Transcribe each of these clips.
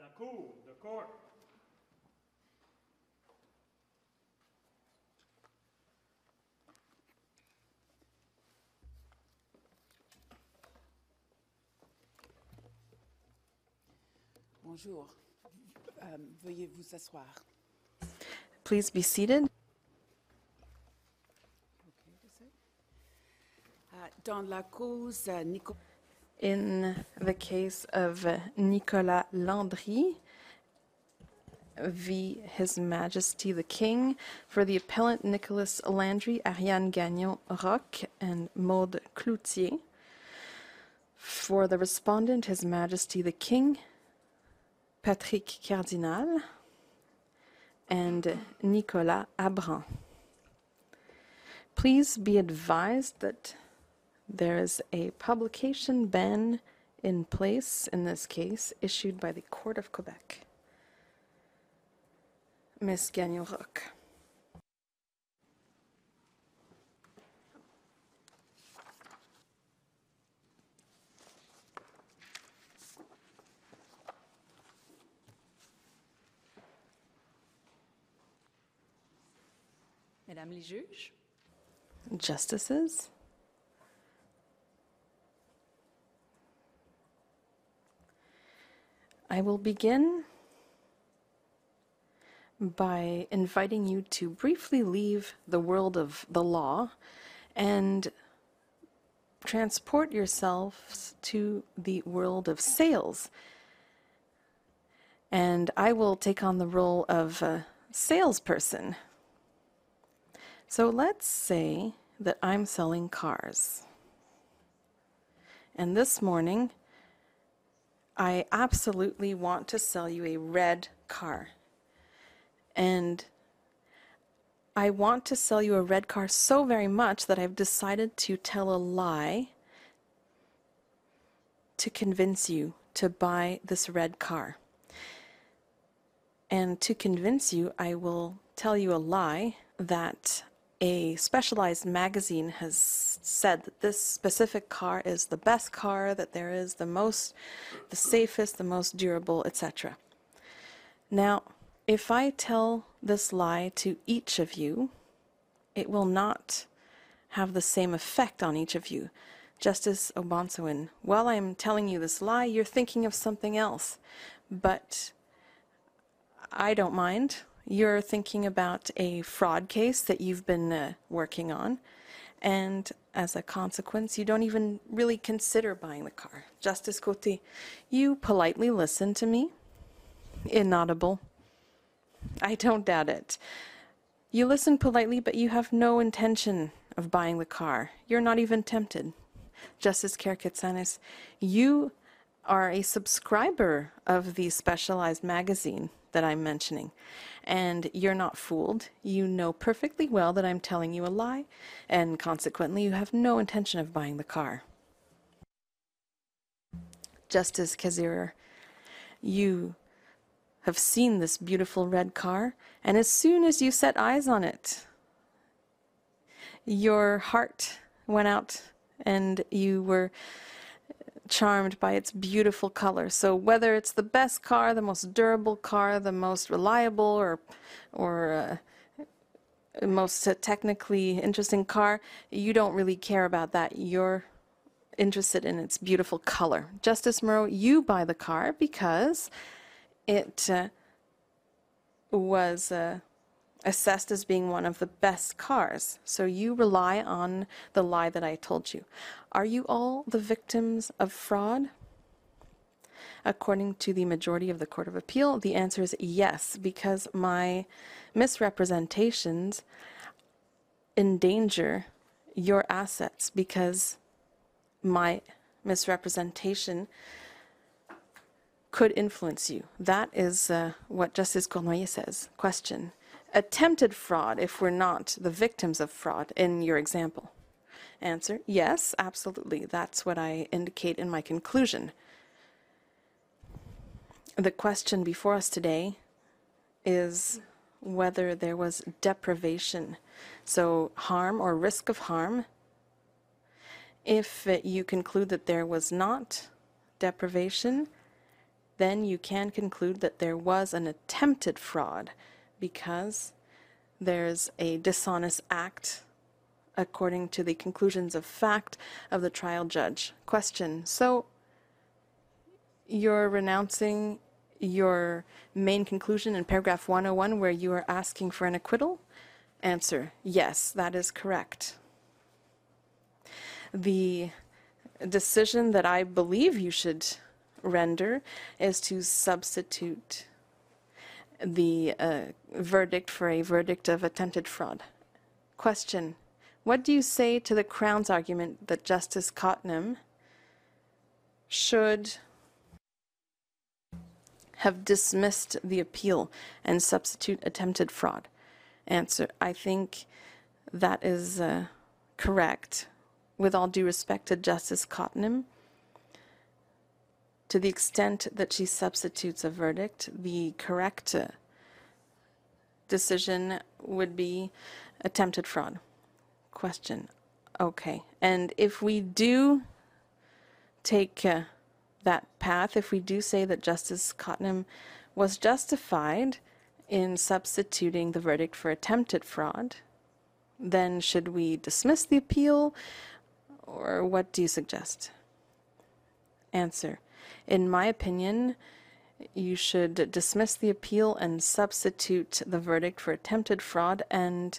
La cour, the court. Bonjour. Euh, veuillez vous asseoir. Please be seated. Euh, Dans la cause euh, Nico- In the case of Nicolas Landry v. His Majesty the King, for the appellant Nicolas Landry, Ariane Gagnon Roch, and Maude Cloutier, for the respondent His Majesty the King, Patrick Cardinal, and Nicolas Abran. Please be advised that there is a publication ban in place in this case issued by the Court of Quebec. Ms. Gagnon Roch. Madame les juges, Justices, I will begin by inviting you to briefly leave the world of the law and transport yourselves to the world of sales. And I will take on the role of a salesperson. So let's say that I'm selling cars. And this morning, I absolutely want to sell you a red car. And I want to sell you a red car so very much that I've decided to tell a lie to convince you to buy this red car. And to convince you, I will tell you a lie that a specialized magazine has said that this specific car is the best car that there is, the most, the safest, the most durable, etc. Now, if I tell this lie to each of you, it will not have the same effect on each of you. Justice O'Bonsawin, while I'm telling you this lie, you're thinking of something else. But I don't mind. You're thinking about a fraud case that you've been uh, working on. And as a consequence, you don't even really consider buying the car. Justice Côté, you politely listen to me. Inaudible. I don't doubt it. You listen politely, but you have no intention of buying the car. You're not even tempted. Justice Karakatsanis, you are a subscriber of the specialized magazine that I'm mentioning, and you're not fooled. You know perfectly well that I'm telling you a lie, and consequently, you have no intention of buying the car. Justice Kasirer, you have seen this beautiful red car, and as soon as you set eyes on it, your heart went out and you were charmed by its beautiful color. So whether it's the best car, the most durable car, the most reliable, or or uh, most uh, technically interesting car, you don't really care about that. You're interested in its beautiful color. Justice Moreau, you buy the car because it uh, was uh, assessed as being one of the best cars. So you rely on the lie that I told you. Are you all the victims of fraud? According to the majority of the Court of Appeal, the answer is yes, because my misrepresentations endanger your assets because my misrepresentation could influence you. That is uh, what Justice Cournoyer says. Question. Attempted fraud if we're not the victims of fraud in your example. Answer. Yes, absolutely. That's what I indicate in my conclusion. The question before us today is whether there was deprivation, so harm or risk of harm. If you conclude that there was not deprivation, then you can conclude that there was an attempted fraud because there's a dishonest act according to the conclusions of fact of the trial judge. Question So you're renouncing your main conclusion in paragraph 101 where you are asking for an acquittal? Answer Yes, that is correct. The decision that I believe you should render is to substitute the uh, verdict for a verdict of attempted fraud. Question What do you say to the Crown's argument that Justice Cotnam should have dismissed the appeal and substitute attempted fraud? Answer I think that is uh, correct. With all due respect to Justice Cotnam, to the extent that she substitutes a verdict, the correct decision would be attempted fraud. Question. Okay. And if we do take uh, that path, if we do say that Justice Cotnam was justified in substituting the verdict for attempted fraud, then should we dismiss the appeal or what do you suggest? Answer. In my opinion, you should dismiss the appeal and substitute the verdict for attempted fraud and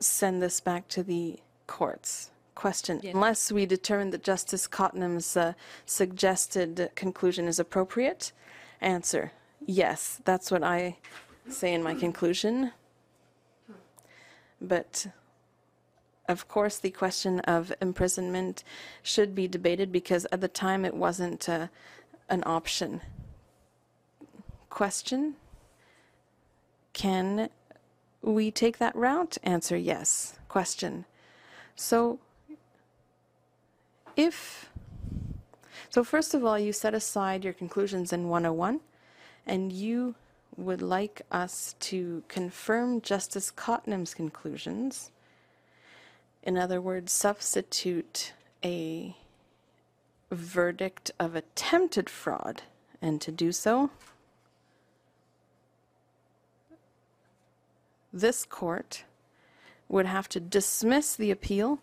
send this back to the courts. Question Unless we determine that Justice Cotnam's uh, suggested conclusion is appropriate? Answer Yes, that's what I say in my conclusion. But of course, the question of imprisonment should be debated because at the time it wasn't uh, an option. Question Can we take that route? Answer yes. Question So, if so, first of all, you set aside your conclusions in 101 and you would like us to confirm Justice Cotnam's conclusions in other words, substitute a verdict of attempted fraud, and to do so, this court would have to dismiss the appeal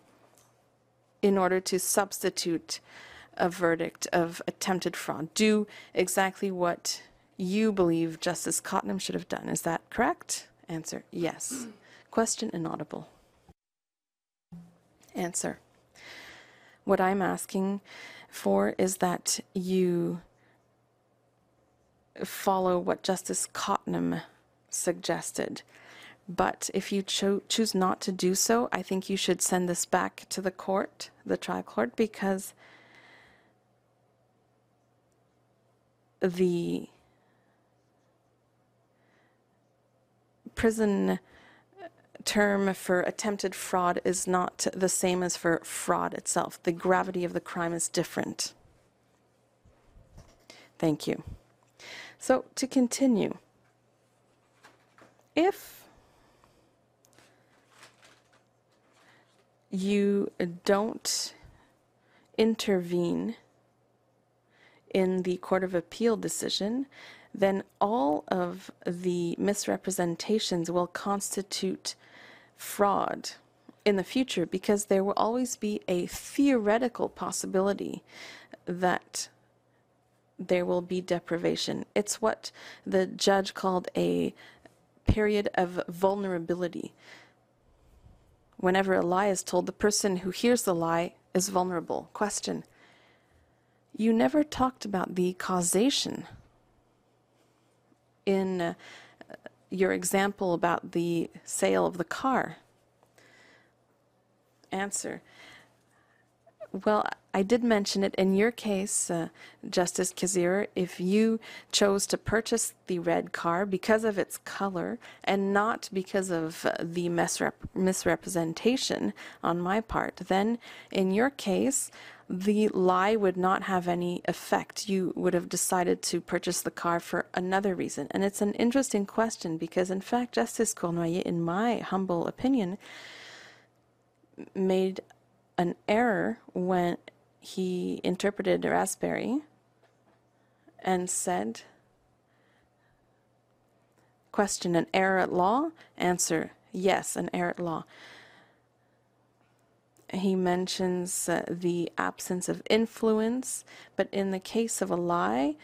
in order to substitute a verdict of attempted fraud. Do exactly what you believe Justice Cotnam should have done. Is that correct? Answer yes. Question inaudible. Answer. What I'm asking for is that you follow what Justice Cotnam suggested. But if you cho- choose not to do so, I think you should send this back to the court, the trial court, because the prison term for attempted fraud is not the same as for fraud itself. The gravity of the crime is different. Thank you. So, to continue, if you don't intervene in the Court of Appeal decision, then all of the misrepresentations will constitute fraud in the future because there will always be a theoretical possibility that there will be deprivation. It's what the judge called a period of vulnerability. Whenever a lie is told, the person who hears the lie is vulnerable. Question You never talked about the causation in. Uh, your example about the sale of the car? Answer. Well, I did mention it in your case, uh, Justice Kazir, if you chose to purchase the red car because of its color and not because of uh, the misrep- misrepresentation on my part, then in your case, the lie would not have any effect. You would have decided to purchase the car for another reason. And it's an interesting question because, in fact, Justice Cournoyer, in my humble opinion, made an error when he interpreted Riesberry and said, Question, an error at law? Answer, yes, an error at law. He mentions uh, the absence of influence, but in the case of a lie,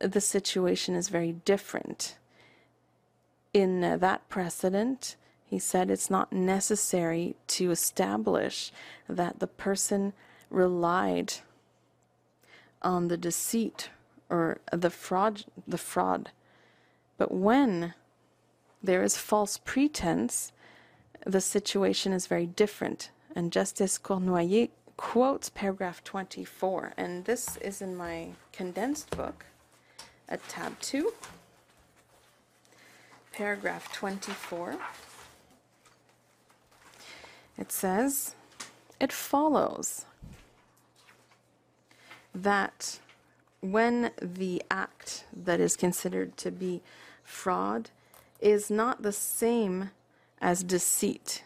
the situation is very different. In uh, that precedent, he said it's not necessary to establish that the person relied on the deceit or the fraud the fraud. But when there is false pretense the situation is very different. And justice cournoyer quotes paragraph 24 and this is in my condensed book at tab 2 paragraph 24 it says it follows that when the act that is considered to be fraud is not the same as deceit.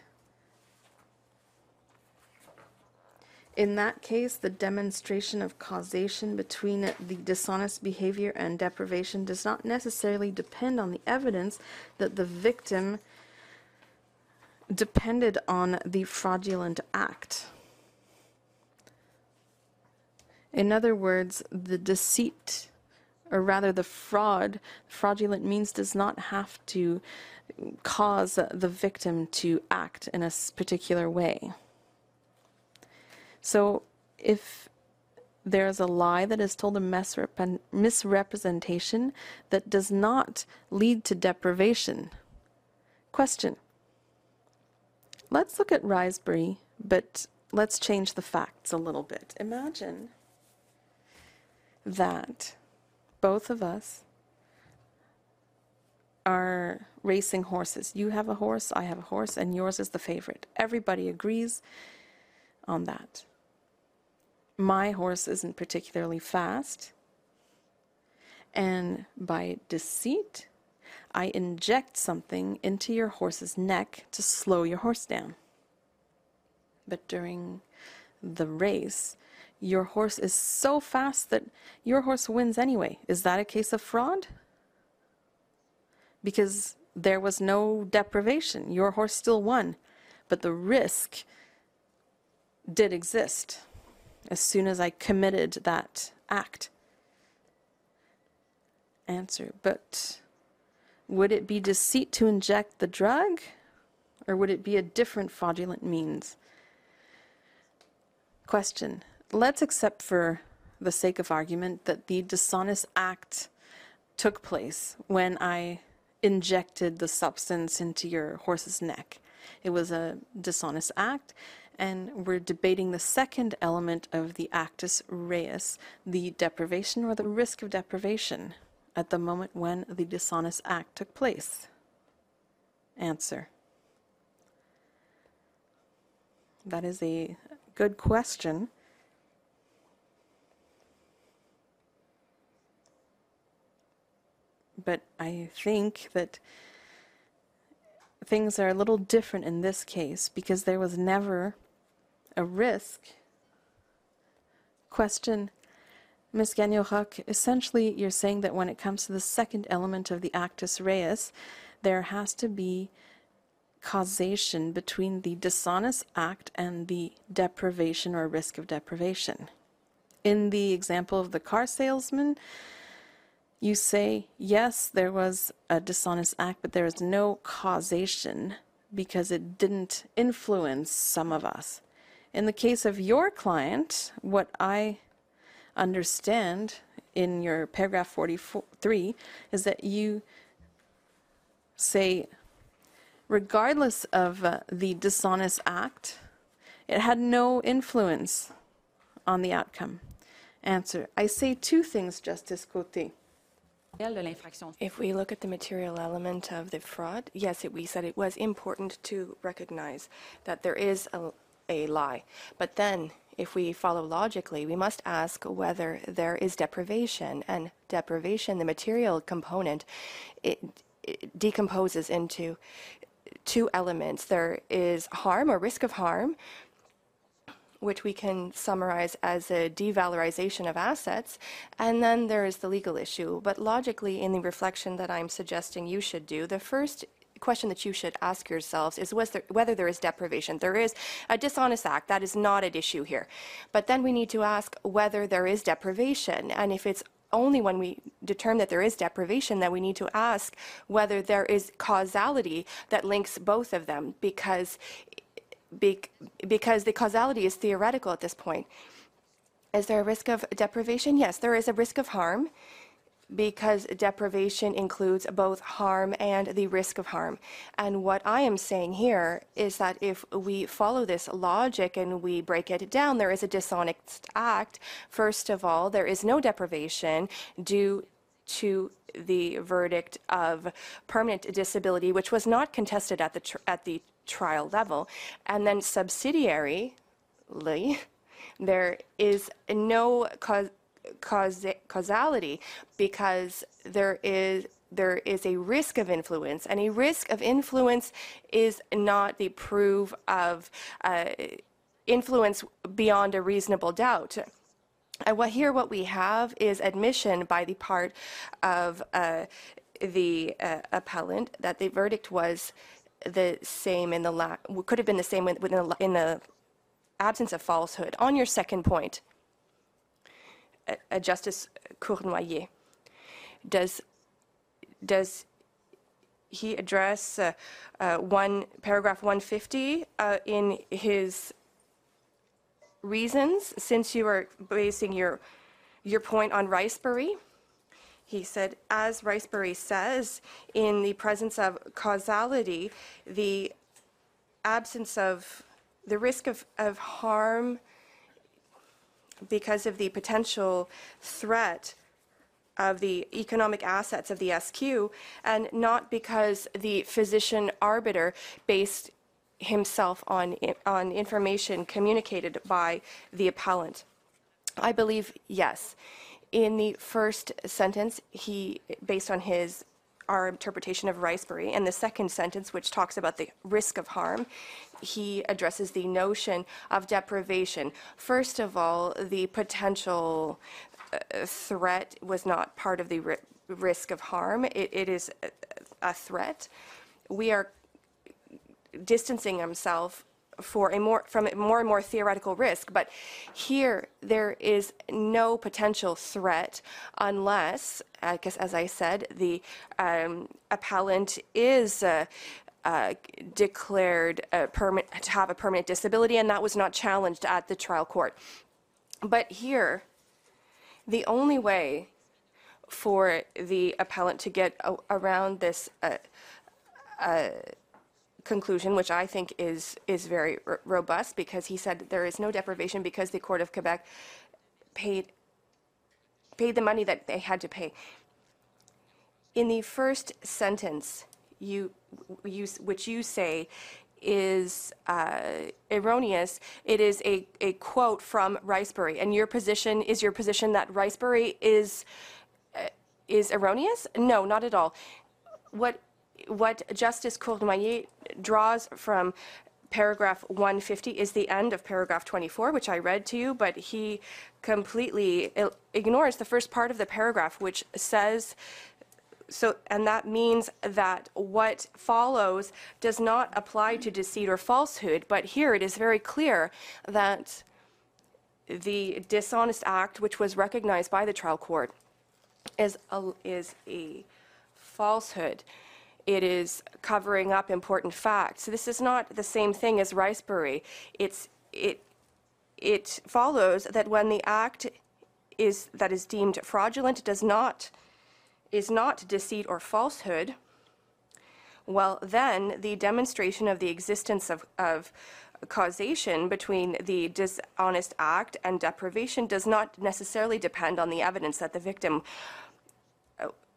In that case, the demonstration of causation between the dishonest behavior and deprivation does not necessarily depend on the evidence that the victim depended on the fraudulent act. In other words, the deceit, or rather the fraud, fraudulent means does not have to cause the victim to act in a particular way. So if there's a lie that is told a misrep- misrepresentation that does not lead to deprivation. Question. Let's look at Riesberry, but let's change the facts a little bit. Imagine that both of us are racing horses. You have a horse, I have a horse, and yours is the favorite. Everybody agrees on that. My horse isn't particularly fast, and by deceit, I inject something into your horse's neck to slow your horse down. But during the race, your horse is so fast that your horse wins anyway. Is that a case of fraud? Because there was no deprivation. Your horse still won, but the risk did exist as soon as I committed that act. Answer, but would it be deceit to inject the drug? Or would it be a different fraudulent means? Question. Let's accept for the sake of argument that the dishonest act took place when I injected the substance into your horse's neck. It was a dishonest act, and we're debating the second element of the actus reus, the deprivation or the risk of deprivation at the moment when the dishonest act took place. Answer. That is a good question. But I think that things are a little different in this case because there was never a risk. Question Ms. Gagnon-Roch, essentially you're saying that when it comes to the second element of the actus reus, there has to be causation between the dishonest act and the deprivation or risk of deprivation. In the example of the car salesman, you say, yes, there was a dishonest act, but there is no causation because it didn't influence some of us. In the case of your client, what I understand in your paragraph 43 is that you say, regardless of uh, the dishonest act, it had no influence on the outcome. Answer I say two things, Justice Côté. If we look at the material element of the fraud, yes, it, we said it was important to recognize that there is a, a lie. But then, if we follow logically, we must ask whether there is deprivation. And deprivation, the material component, it, it decomposes into two elements. There is harm or risk of harm, which we can summarize as a devalorization of assets, and then there is the legal issue. But logically, in the reflection that I'm suggesting you should do, the first question that you should ask yourselves is there, whether there is deprivation. There is a dishonest act, that is not at issue here. But then we need to ask whether there is deprivation, and if it's only when we determine that there is deprivation that we need to ask whether there is causality that links both of them because bec- because the causality is theoretical at this point. Is there a risk of deprivation? Yes, there is a risk of harm because deprivation includes both harm and the risk of harm. And what I am saying here is that if we follow this logic and we break it down, there is a dishonest act. First of all, there is no deprivation due to the verdict of permanent disability, which was not contested at the at the trial level, and then subsidiarily, there is no cause causa- causality because there is there is a risk of influence, and a risk of influence is not the proof of uh, influence beyond a reasonable doubt. What here, what we have is admission by the part of uh, the uh, appellant that the verdict was the same in the la- could have been the same within the, in the absence of falsehood. On your second point, Justice Cournoyer, does does he address uh, uh, one paragraph 150 uh, in his reasons since you are basing your your point on Riesberry? He said, as Riesberry says, in the presence of causality, the absence of the risk of, of harm because of the potential threat of the economic assets of the SQ, and not because the physician arbiter based himself on, on information communicated by the appellant. I believe yes. In the first sentence, he, based on his our interpretation of Riesberry, and the second sentence, which talks about the risk of harm, he addresses the notion of deprivation. First of all, the potential uh, threat was not part of the ri- risk of harm. It, it is a, a threat. We are distancing himself for a more from a more and more theoretical risk but here there is no potential threat unless I guess as I said the um, appellant is uh, uh, declared to have a permanent disability and that was not challenged at the trial court but here the only way for the appellant to get around this uh, uh, conclusion, which I think is is very robust, because he said there is no deprivation because the Court of Quebec paid paid the money that they had to pay. In the first sentence, you, you which you say is uh, erroneous. It is a, a quote from Riesberry, and your position is your position that Riesberry is uh, is erroneous? No, not at all. What what Justice Cournoyer draws from paragraph 150 is the end of paragraph 24, which I read to you, but he completely il- ignores the first part of the paragraph, which says so, and that means that what follows does not apply to deceit or falsehood, but here it is very clear that the dishonest act, which was recognized by the trial court, is a, is a falsehood. It is covering up important facts. So This is not the same thing as Riesberry. It's it it follows that when the act is that is deemed fraudulent does not is not deceit or falsehood, well, then the demonstration of the existence of, of causation between the dishonest act and deprivation does not necessarily depend on the evidence that the victim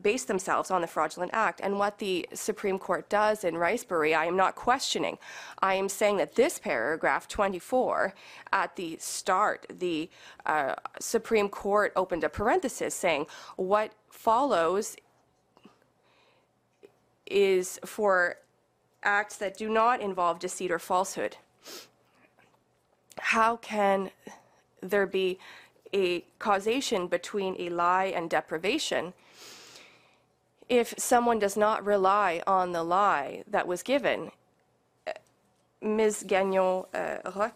based themselves on the fraudulent act. And what the Supreme Court does in Riesberry, I am not questioning. I am saying that this paragraph 24, at the start, the uh, Supreme Court opened a parenthesis saying what follows is for acts that do not involve deceit or falsehood. how can there be a causation between a lie and deprivation if someone does not rely on the lie that was given? Uh, Ms. Gagnon uh,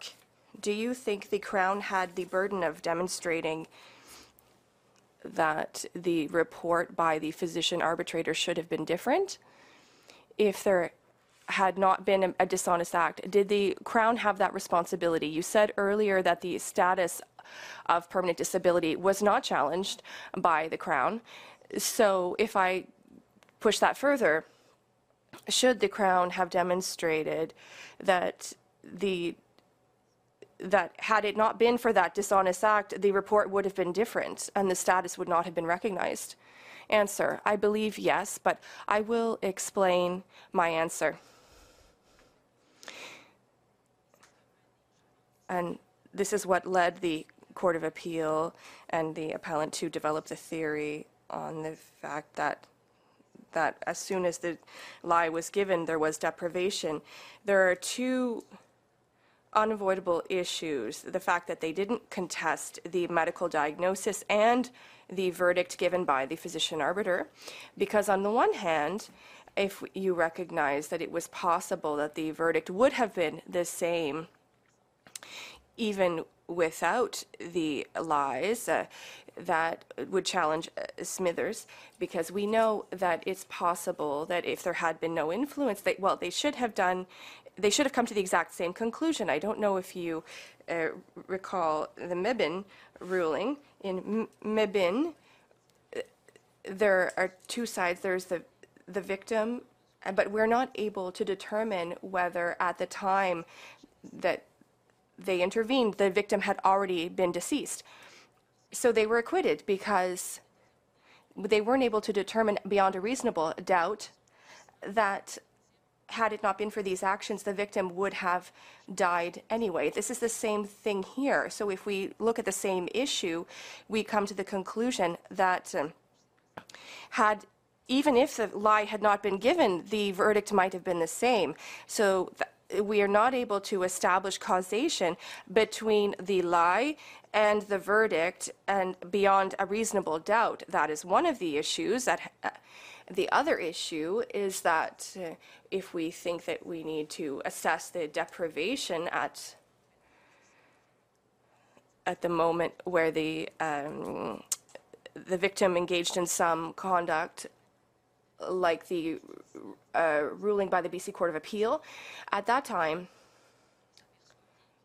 do you think the Crown had the burden of demonstrating that the report by the physician arbitrator should have been different? If there had not been a, a dishonest act, did the Crown have that responsibility? You said earlier that the status of permanent disability was not challenged by the Crown. So if I push that further, should the Crown have demonstrated that the that had it not been for that dishonest act, the report would have been different and the status would not have been recognized? Answer, I believe yes, but I will explain my answer. And this is what led the Court of Appeal and the appellant to develop the theory on the fact that that as soon as the lie was given, there was deprivation. There are two unavoidable issues the fact that they didn't contest the medical diagnosis and the verdict given by the physician arbiter. Because, on the one hand, if you recognize that it was possible that the verdict would have been the same even without the lies, uh, that would challenge uh, Smithers, because we know that it's possible that if there had been no influence, they, well, they should have done they should have come to the exact same conclusion. I don't know if you uh, recall the Maybin ruling. In Maybin, uh, there are two sides. There's the the victim, but we're not able to determine whether at the time that they intervened, the victim had already been deceased. So they were acquitted because they weren't able to determine beyond a reasonable doubt that had it not been for these actions, the victim would have died anyway. This is the same thing here. So if we look at the same issue, we come to the conclusion that um, had even if the lie had not been given, the verdict might have been the same. So we are not able to establish causation between the lie and the verdict and beyond a reasonable doubt. That is one of the issues that uh, the other issue is that uh, if we think that we need to assess the deprivation at at the moment where the um, the victim engaged in some conduct like the uh, ruling by the BC Court of Appeal, at that time,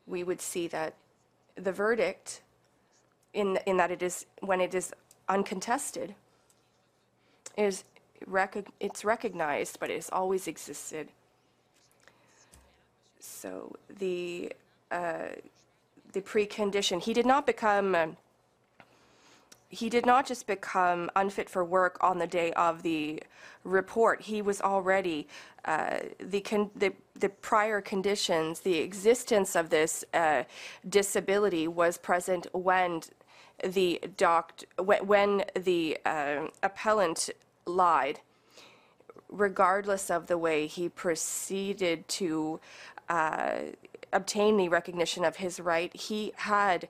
we would see that the verdict, in, in that it is, when it is uncontested, is rec- it's recognized, but it has always existed. So the uh, the precondition, he did not become. Uh, he did not just become unfit for work on the day of the report. He was already uh, the, the, the prior conditions, the existence of this uh, disability was present when the when the uh, appellant lied, regardless of the way he proceeded to uh, obtain the recognition of his right. He had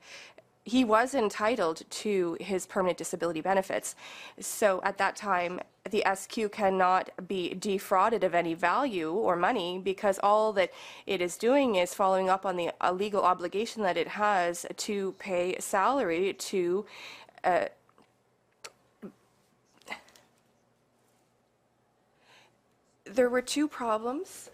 he was entitled to his permanent disability benefits. So at that time, the SQ cannot be defrauded of any value or money because all that it is doing is following up on the legal obligation that it has to pay salary to. Uh, there were two problems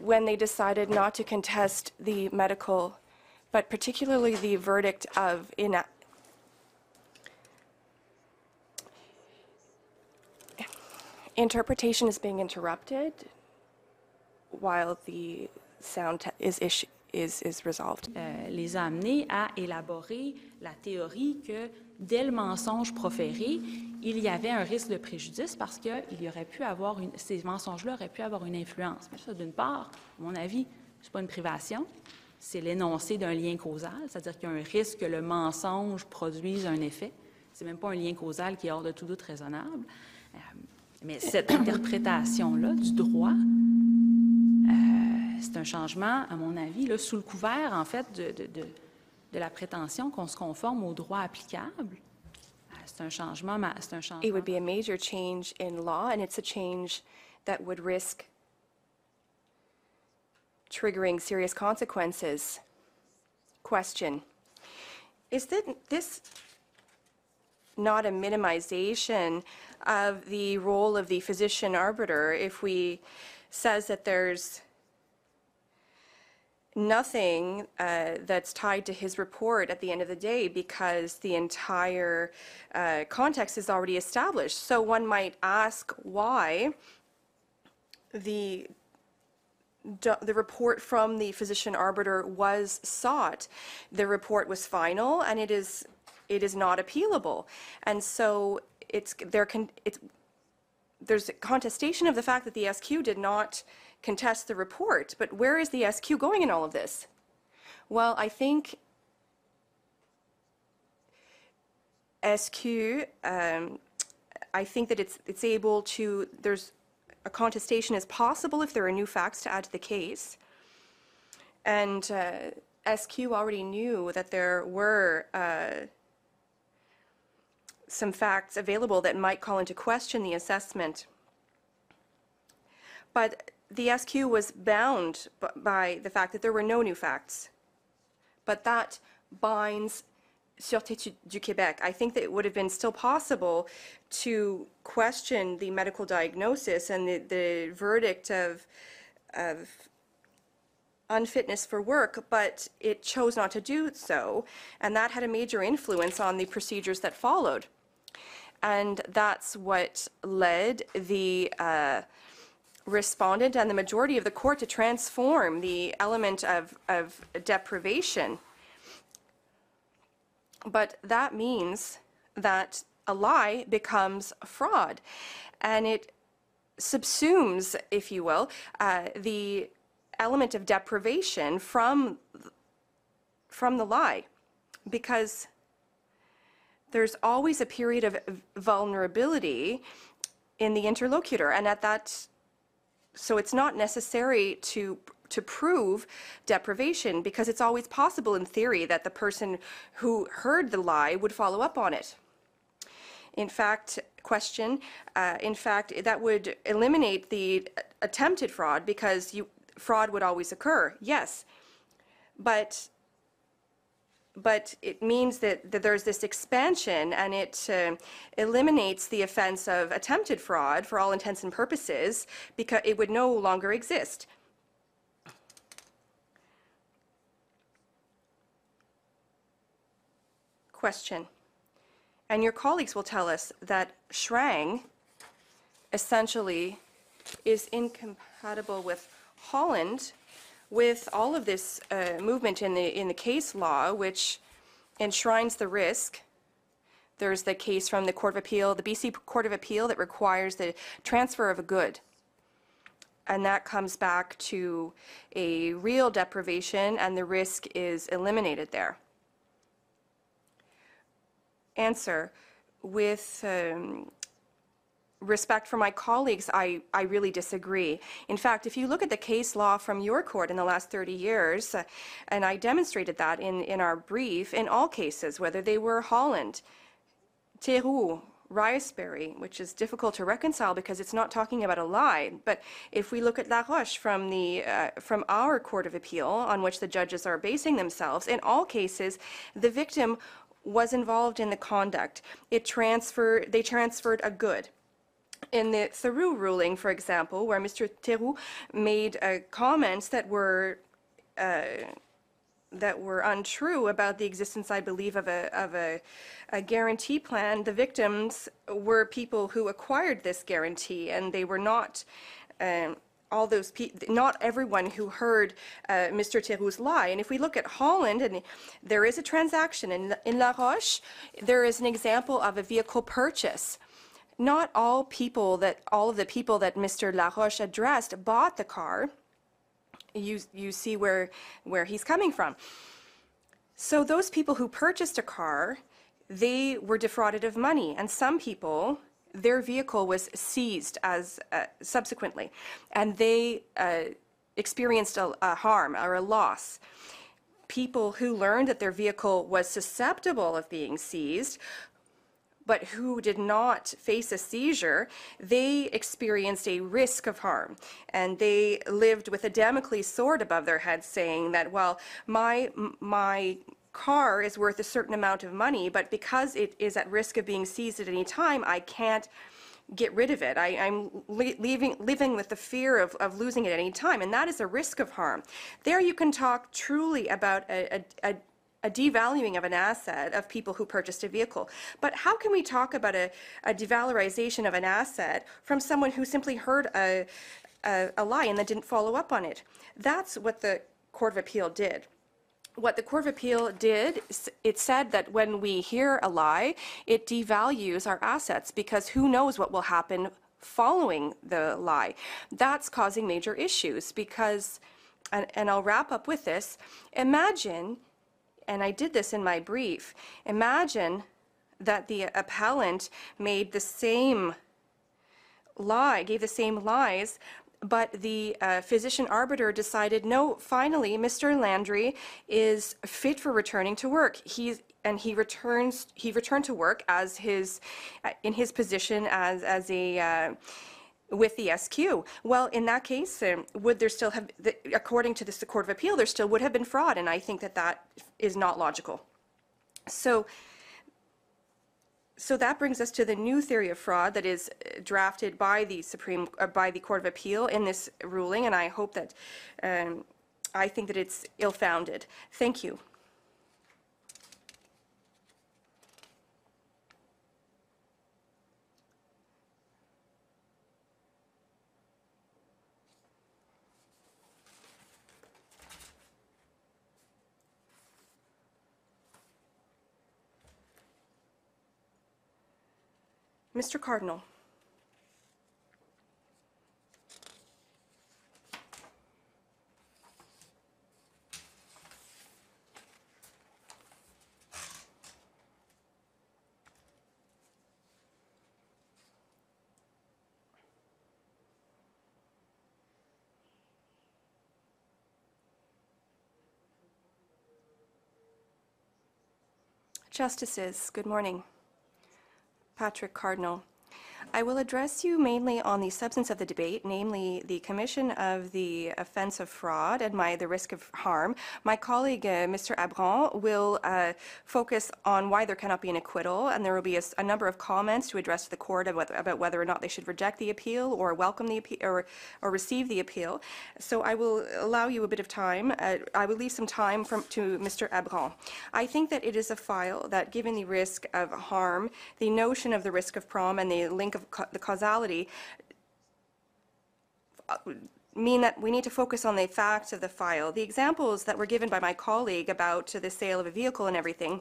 when they decided not to contest the medical, but particularly the verdict of interpretation is being interrupted while the sound is is, is resolved. euh, les a à élaborer la théorie que dès le mensonge proféré, il y avait un risque de préjudice parce que il y aurait pu avoir une, ces mensonges-là auraient pu avoir une influence. Mais ça, d'une part, à mon avis, c'est pas une privation, c'est l'énoncé d'un lien causal, c'est-à-dire qu'il y a un risque que le mensonge produise un effet. C'est même pas un lien causal qui est hors de tout doute raisonnable. Euh, mais cette interprétation-là du droit, euh, c'est un changement, à mon avis, sous le couvert, en fait, de, de la prétention qu'on se conforme au droit applicable. Euh, C'est un changement, c'est un It would be a major change in law, and it's a change that would risk triggering serious consequences. Question Is thi- this not a minimization of the role of the physician arbiter if we says that there's nothing uh, that's tied to his report at the end of the day because the entire uh, context is already established. So one might ask why the the report from the physician arbiter was sought. The report was final and it is it is not appealable. And so it's there can it's there's a contestation of the fact that the SQ did not contest the report, but where is the SQ going in all of this? Well, I think SQ, um, I think that it's, it's able to, there's, a contestation is possible if there are new facts to add to the case. And uh, SQ already knew that there were uh, some facts available that might call into question the assessment. But the SQ was bound by the fact that there were no new facts. But that binds Sûreté du- du Québec. I think that it would have been still possible to question the medical diagnosis and the, the verdict of, of unfitness for work, but it chose not to do so. And that had a major influence on the procedures that followed. And that's what led the uh, respondent and the majority of the court to transform the element of, of deprivation. But that means that a lie becomes fraud. And it subsumes, if you will, uh, the element of deprivation from, from the lie. Because there's always a period of vulnerability in the interlocutor. And at that, so it's not necessary to to prove deprivation because it's always possible in theory that the person who heard the lie would follow up on it. In fact, question, uh, in fact, that would eliminate the attempted fraud because you, fraud would always occur, yes. But but it means that, that there's this expansion and it uh, eliminates the offense of attempted fraud for all intents and purposes because it would no longer exist. Question. And your colleagues will tell us that Shrang essentially is incompatible with Holland with all of this uh, movement in the, in the case law, which enshrines the risk. There's the case from the Court of Appeal, the BC Court of Appeal, that requires the transfer of a good. And that comes back to a real deprivation, and the risk is eliminated there. Answer, with um, respect for my colleagues, I, I really disagree. In fact, if you look at the case law from your court in the last 30 years, uh, and I demonstrated that in, in our brief, in all cases, whether they were Holland, Theroux, Riesberry, which is difficult to reconcile because it's not talking about a lie. But if we look at La Roche from the uh, from our court of appeal, on which the judges are basing themselves, in all cases, the victim was involved in the conduct. It transferred. They transferred a good in the Theroux ruling, for example, where Mr. Theroux made uh, comments that were uh, that were untrue about the existence, I believe, of a of a, a guarantee plan. The victims were people who acquired this guarantee, and they were not. Um, all those people, not everyone who heard uh, Mr. Theroux's lie. And if we look at Holland, and there is a transaction in, in La Roche, there is an example of a vehicle purchase not all people that all of the people that Mr. Laroche addressed bought the car. You you see where where he's coming from. So those people who purchased a car, they were defrauded of money, and some people their vehicle was seized as uh, subsequently, and they. Uh, experienced a, a harm or a loss. People who learned that their vehicle was susceptible of being seized but who did not face a seizure, they experienced a risk of harm. And they lived with a Damocles sword above their heads saying that, well, my, my car is worth a certain amount of money, but because it is at risk of being seized at any time, I can't get rid of it. I, am leaving, living with the fear of, of losing it at any time, and that is a risk of harm. There you can talk truly about a, a, a a devaluing of an asset of people who purchased a vehicle. But how can we talk about a, a devalorization of an asset from someone who simply heard a, a, a lie and then didn't follow up on it? That's what the Court of Appeal did what the Court of Appeal did, it said that when we hear a lie, it devalues our assets because who knows what will happen following the lie. That's causing major issues because, and, and I'll wrap up with this imagine and I did this in my brief, imagine that the appellant made the same lie, gave the same lies, but the uh, physician arbiter decided, no, finally, Mr. Landry is fit for returning to work. He's and he returns. He returned to work as his, uh, in his position as as a. Uh, with the SQ. Well, in that case, um, would there still have, the, according to this, the Court of Appeal, there still would have been fraud, and I think that that is not logical. So, so that brings us to the new theory of fraud that is uh, drafted by the Supreme, uh, by the Court of Appeal in this ruling, and I hope that, um, I think that it's ill-founded. Thank you. Mr. Cardinal. Justices, good morning. Patrick Cardinal. I will address you mainly on the substance of the debate, namely the commission of the offense of fraud and my, the risk of harm. My colleague, uh, Mr. Abron, will uh, focus on why there cannot be an acquittal, and there will be a, a number of comments to address to the court about, about, whether or not they should reject the appeal or welcome the appeal or, or receive the appeal. So I will allow you a bit of time. Uh, I will leave some time from, to Mr. Abron. I think that it is a file that, given the risk of harm, the notion of the risk of prom and the link of the causality uh, mean that we need to focus on the facts of the file. The examples that were given by my colleague about the sale of a vehicle and everything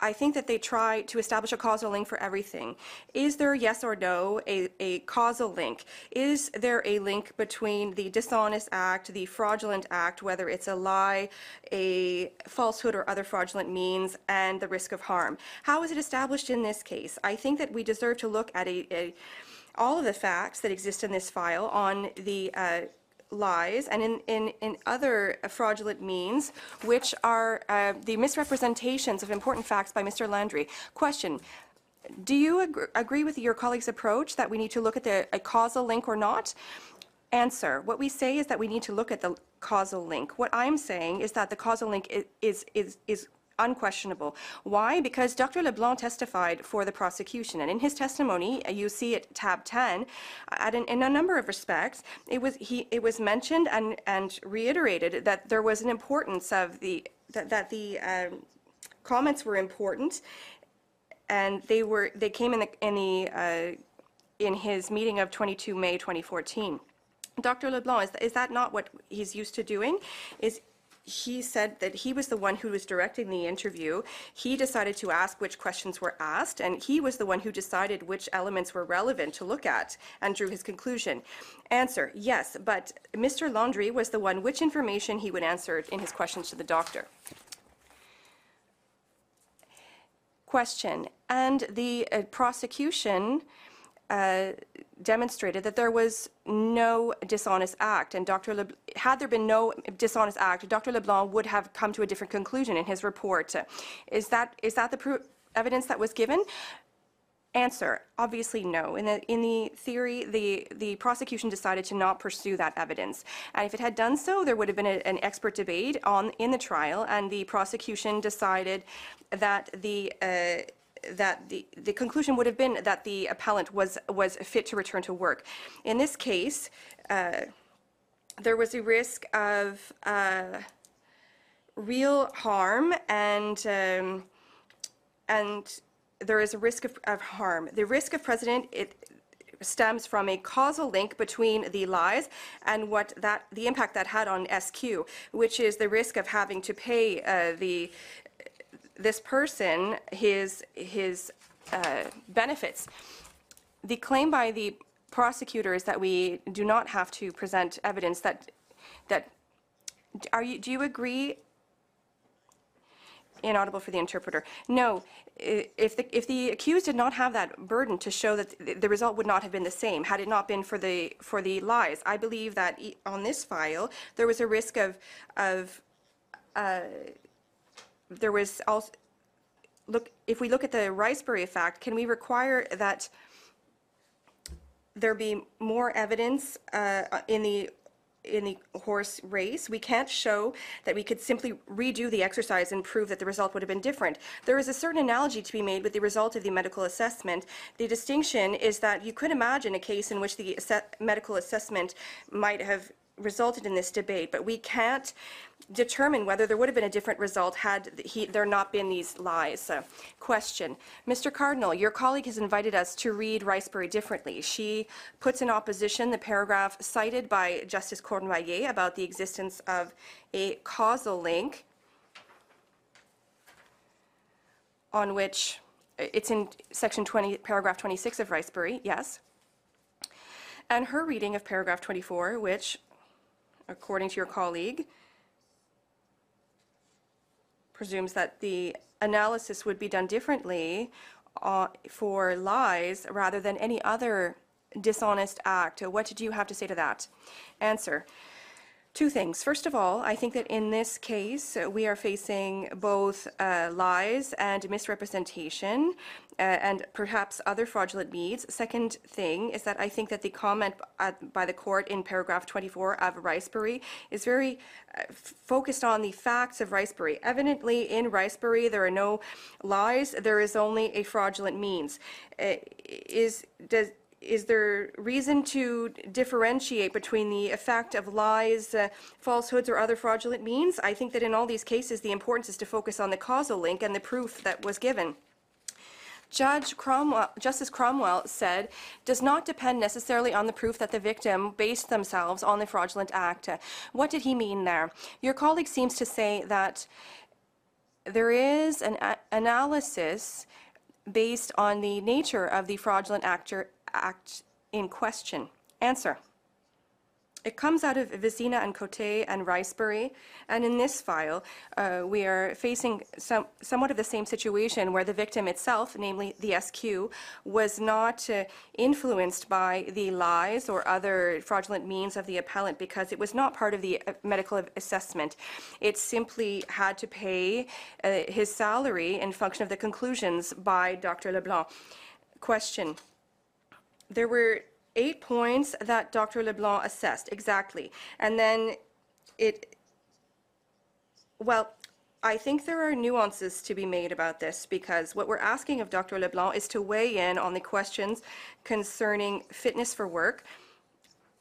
I think that they try to establish a causal link for everything. Is there, yes or no, a, a causal link? Is there a link between the dishonest act, the fraudulent act, whether it's a lie, a falsehood, or other fraudulent means, and the risk of harm? How is it established in this case? I think that we deserve to look at a, a all of the facts that exist in this file on the uh, lies and in, in, in other fraudulent means, which are uh, the misrepresentations of important facts by Mr. Landry. Question, do you ag agree with your colleague's approach that we need to look at the causal link or not? Answer, what we say is that we need to look at the causal link. What I'm saying is that the causal link is, is, is, is unquestionable. Why? Because Dr. LeBlanc testified for the prosecution, and in his testimony, you see it tab 10, at an, in a number of respects, it was he it was mentioned and and reiterated that there was an importance of the that, that the um, comments were important, and they were they came in the in the uh, in his meeting of 22 May 2014. Dr. LeBlanc, is, is that not what he's used to doing? Is he said that he was the one who was directing the interview. He decided to ask which questions were asked, and he was the one who decided which elements were relevant to look at and drew his conclusion. Answer, yes, but Mr. Landry was the one which information he would answer in his questions to the doctor. Question, and the uh, prosecution uh, demonstrated that there was no dishonest act, and Dr. Le, had there been no dishonest act, Dr. LeBlanc would have come to a different conclusion in his report. Is that is that the evidence that was given? Answer: Obviously, no. In the in the theory, the the prosecution decided to not pursue that evidence, and if it had done so, there would have been a, an expert debate on in the trial, and the prosecution decided that the. Uh, that the, the conclusion would have been that the appellant was was fit to return to work. In this case, uh, there was a risk of uh, real harm and um, and there is a risk of, of harm. The risk of precedent it stems from a causal link between the lies and what that the impact that had on SQ, which is the risk of having to pay uh, the this person his his uh, benefits. The claim by the prosecutor is that we do not have to present evidence that that are you do you agree inaudible for the interpreter. No, if the, if the accused did not have that burden to show that th- the result would not have been the same, had it not been for the, for the lies, I believe that on this file, there was a risk of, of, uh, there was also, look, if we look at the Riesberry effect, can we require that there be more evidence uh, in the in the horse race. We can't show that we could simply redo the exercise and prove that the result would have been different. There is a certain analogy to be made with the result of the medical assessment. The distinction is that you could imagine a case in which the medical assessment might have resulted in this debate, but we can't determine whether there would have been a different result had he, there not been these lies. Uh, question. Mr. Cardinal, your colleague has invited us to read Riesberry differently. She puts in opposition the paragraph cited by Justice Cournoyer about the existence of a causal link on which, it's in section 20, paragraph 26 of Riesberry, yes. And her reading of paragraph 24, which, according to your colleague, presumes that the analysis would be done differently uh, for lies rather than any other dishonest act. What did you have to say to that? Answer. Two things. First of all, I think that in this case, uh, we are facing both uh, lies and misrepresentation uh, and perhaps other fraudulent means. Second thing is that I think that the comment by the court in paragraph 24 of Riesberry is very uh, focused on the facts of Riesberry. Evidently, in Riesberry, there are no lies, there is only a fraudulent means. Uh, is, does, is there reason to differentiate between the effect of lies, uh, falsehoods, or other fraudulent means? I think that in all these cases, the importance is to focus on the causal link and the proof that was given. Judge Cromwell, Justice Cromwell said, does not depend necessarily on the proof that the victim based themselves on the fraudulent act. What did he mean there? Your colleague seems to say that there is an analysis based on the nature of the fraudulent actor, act in question. Answer. It comes out of Vézina and Côté and Riesberry, and in this file, uh, we are facing some, somewhat of the same situation where the victim itself, namely the SQ, was not uh, influenced by the lies or other fraudulent means of the appellant because it was not part of the uh, medical assessment. It simply had to pay uh, his salary in function of the conclusions by Dr. Leblanc. Question. There were eight points that Dr. Leblanc assessed, exactly. And then it, well, I think there are nuances to be made about this because what we're asking of Dr. Leblanc is to weigh in on the questions concerning fitness for work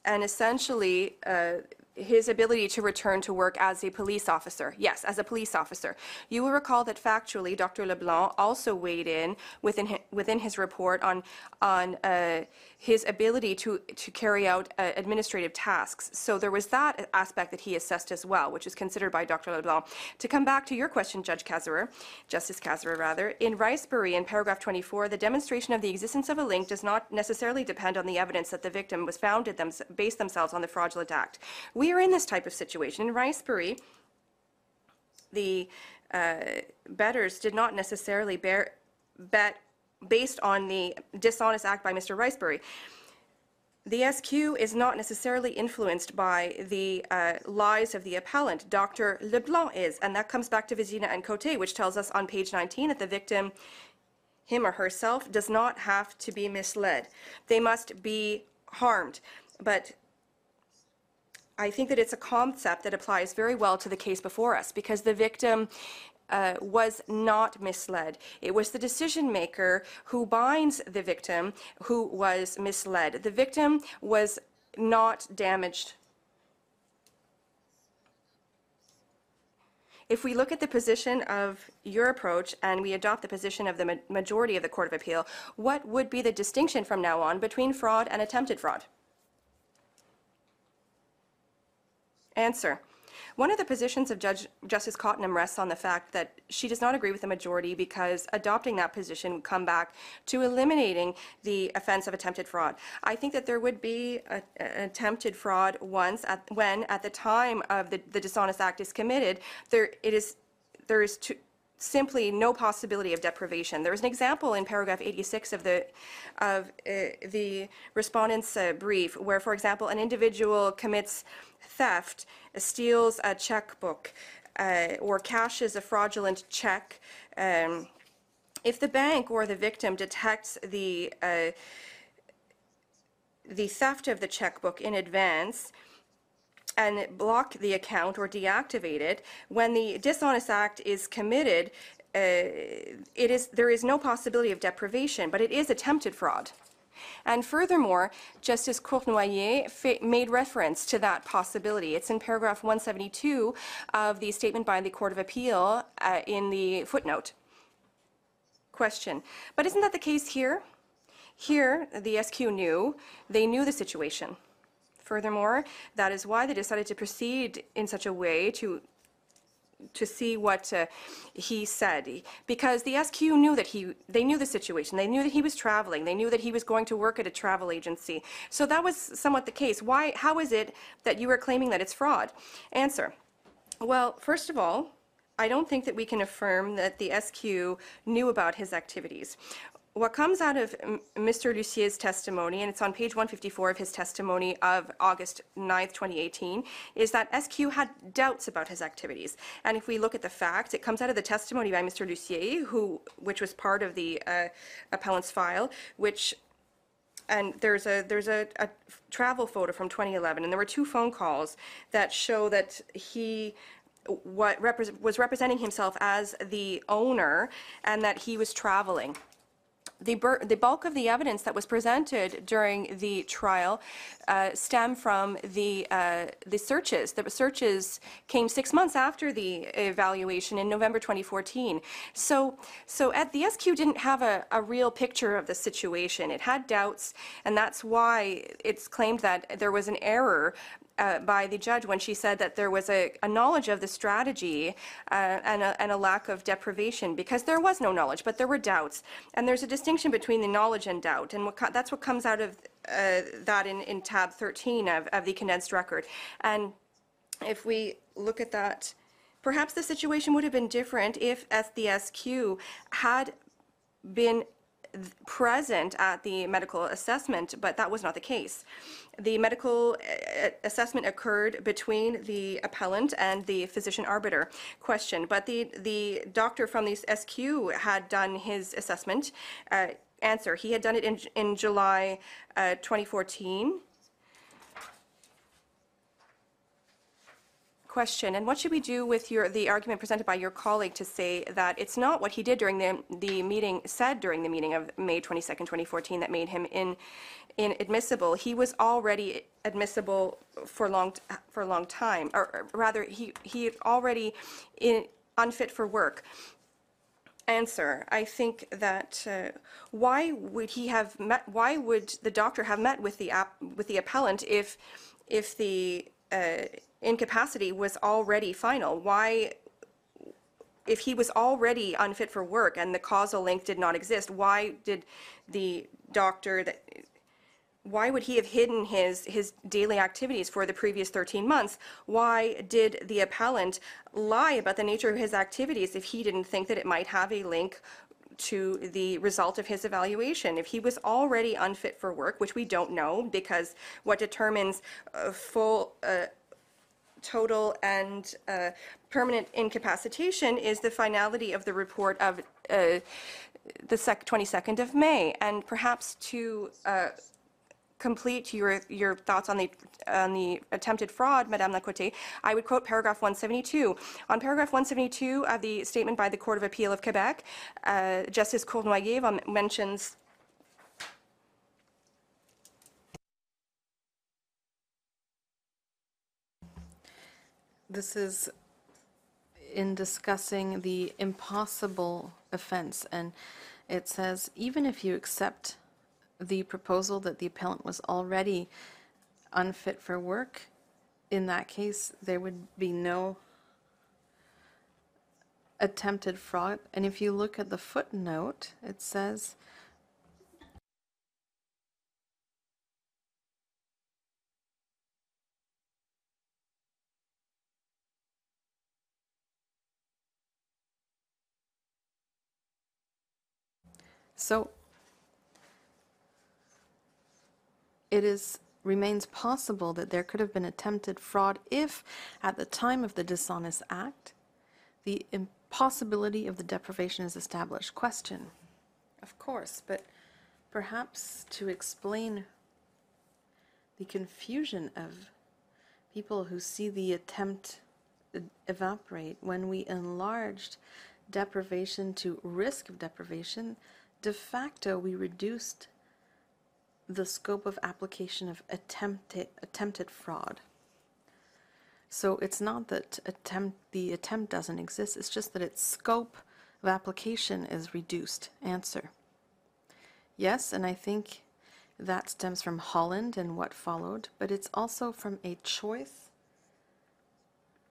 and essentially uh, his ability to return to work as a police officer. Yes, as a police officer. You will recall that factually, Dr. Leblanc also weighed in within his, within his report on on uh, his ability to to carry out uh, administrative tasks. So there was that aspect that he assessed as well, which is considered by Dr. Leblanc. To come back to your question, Judge Kasirer, Justice Kasirer, rather, in Riesberry, in paragraph 24, the demonstration of the existence of a link does not necessarily depend on the evidence that the victim was founded them, based themselves on the fraudulent act. We are in this type of situation. In Riesberry, the uh, betters did not necessarily bear, bet based on the dishonest act by Mr. Riesberry. The SQ is not necessarily influenced by the uh, lies of the appellant. Dr. Leblanc is, and that comes back to Vézina and Côté, which tells us on page 19 that the victim, him or herself, does not have to be misled. They must be harmed. But I think that it's a concept that applies very well to the case before us because the victim uh, was not misled. It was the decision maker who binds the victim who was misled. The victim was not damaged. If we look at the position of your approach and we adopt the position of the ma- majority of the Court of Appeal, what would be the distinction from now on between fraud and attempted fraud? Answer. One of the positions of Judge Justice Cotnam rests on the fact that she does not agree with the majority because adopting that position would come back to eliminating the offense of attempted fraud. I think that there would be a, an attempted fraud once at, when, at the time of the, the dishonest act is committed, there it is there is to, simply no possibility of deprivation. There is an example in paragraph 86 of the of uh, the respondent's uh, brief where, for example, an individual commits theft, steals a checkbook, uh, or cashes a fraudulent check. Um, if the bank or the victim detects the uh, the theft of the checkbook in advance, and block the account or deactivate it, when the dishonest act is committed, uh, it is, there is no possibility of deprivation, but it is attempted fraud. And furthermore, Justice Cournoyer made reference to that possibility. It's in paragraph 172 of the statement by the Court of Appeal uh, in the footnote. Question. But isn't that the case here? Here, the SQ knew, they knew the situation. Furthermore, that is why they decided to proceed in such a way to to see what uh, he said. Because the SQ knew that he they knew the situation. They knew that he was traveling. They knew that he was going to work at a travel agency. So that was somewhat the case. Why how is it that you are claiming that it's fraud? Answer. Well first of all I don't think that we can affirm that the SQ knew about his activities what comes out of Mr. Lucier's testimony, and it's on page 154 of his testimony of August 9th, 2018, is that SQ had doubts about his activities. And if we look at the facts, it comes out of the testimony by Mr. Lucier, who, which was part of the uh, appellant's file, which and there's a there's a, a travel photo from 2011, and there were two phone calls that show that he what repre- was representing himself as the owner and that he was traveling the, the bulk of the evidence that was presented during the trial uh, stem from the uh, the searches. The searches came six months after the evaluation in November 2014. So, so at the SQ didn't have a, a real picture of the situation. It had doubts, and that's why it's claimed that there was an error uh, by the judge when she said that there was a, a knowledge of the strategy uh, and, a, and a lack of deprivation because there was no knowledge, but there were doubts. And there's a distinction between the knowledge and doubt. And what that's what comes out of uh, that in, in tab 13 of, of the condensed record. And if we look at that, perhaps the situation would have been different if SDSQ had been present at the medical assessment, but that was not the case. The medical uh, assessment occurred between the appellant and the physician arbiter question, but the, the doctor from the SQ had done his assessment. Uh, Answer, he had done it in, in July uh, 2014. Question, and what should we do with your, the argument presented by your colleague to say that it's not what he did during the, the meeting, said during the meeting of May 22nd, 2014, that made him in, inadmissible? He was already admissible for long, for a long time, or rather, he, he had already in, unfit for work. Answer, I think that, uh, why would he have met, why would the doctor have met with the with the appellant if, if the uh, incapacity was already final? Why, if he was already unfit for work and the causal link did not exist, why did the doctor that, why would he have hidden his, his daily activities for the previous 13 months? Why did the appellant lie about the nature of his activities if he didn't think that it might have a link to the result of his evaluation. If he was already unfit for work, which we don't know, because what determines full, uh, total and uh, permanent incapacitation is the finality of the report of uh, the sec- 22nd of May. And perhaps to uh, complete your, your thoughts on the, on the attempted fraud, Madame Lacote, I would quote paragraph 172. On paragraph 172 of the statement by the Court of Appeal of Quebec, uh, Justice Cournoyer mentions This is in discussing the impossible offense, and it says, even if you accept the proposal that the appellant was already unfit for work, in that case, there would be no attempted fraud. And if you look at the footnote, it says, So it is remains possible that there could have been attempted fraud if, at the time of the dishonest act, the impossibility of the deprivation is established. Question. Of course, but perhaps to explain the confusion of people who see the attempt evaporate when we enlarged deprivation to risk of deprivation, de facto we reduced the scope of application of attempted attempted fraud. So it's not that attempt the attempt doesn't exist, it's just that its scope of application is reduced. Answer. Yes, and I think that stems from Olan and what followed, but it's also from a choice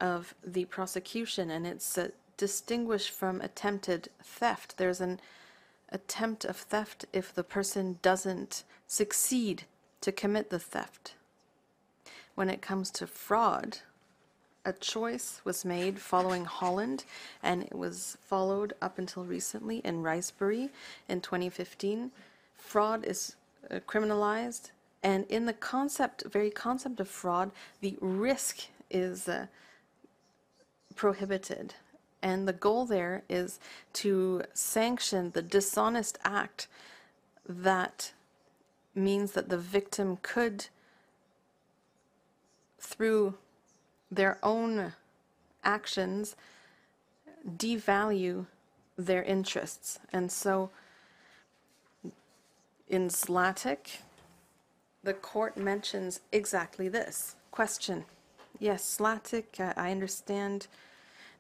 of the prosecution, and it's uh, distinguished from attempted theft. There's an attempt of theft if the person doesn't succeed to commit the theft. When it comes to fraud, a choice was made following Olan, and it was followed up until recently in Riesberry in 2015. Fraud is uh, criminalized, and in the concept, very concept of fraud, the risk is uh, prohibited. And the goal there is to sanction the dishonest act that means that the victim could, through their own actions, devalue their interests. And so in Zlatic, the court mentions exactly this. Question. Yes, Zlatic, I I understand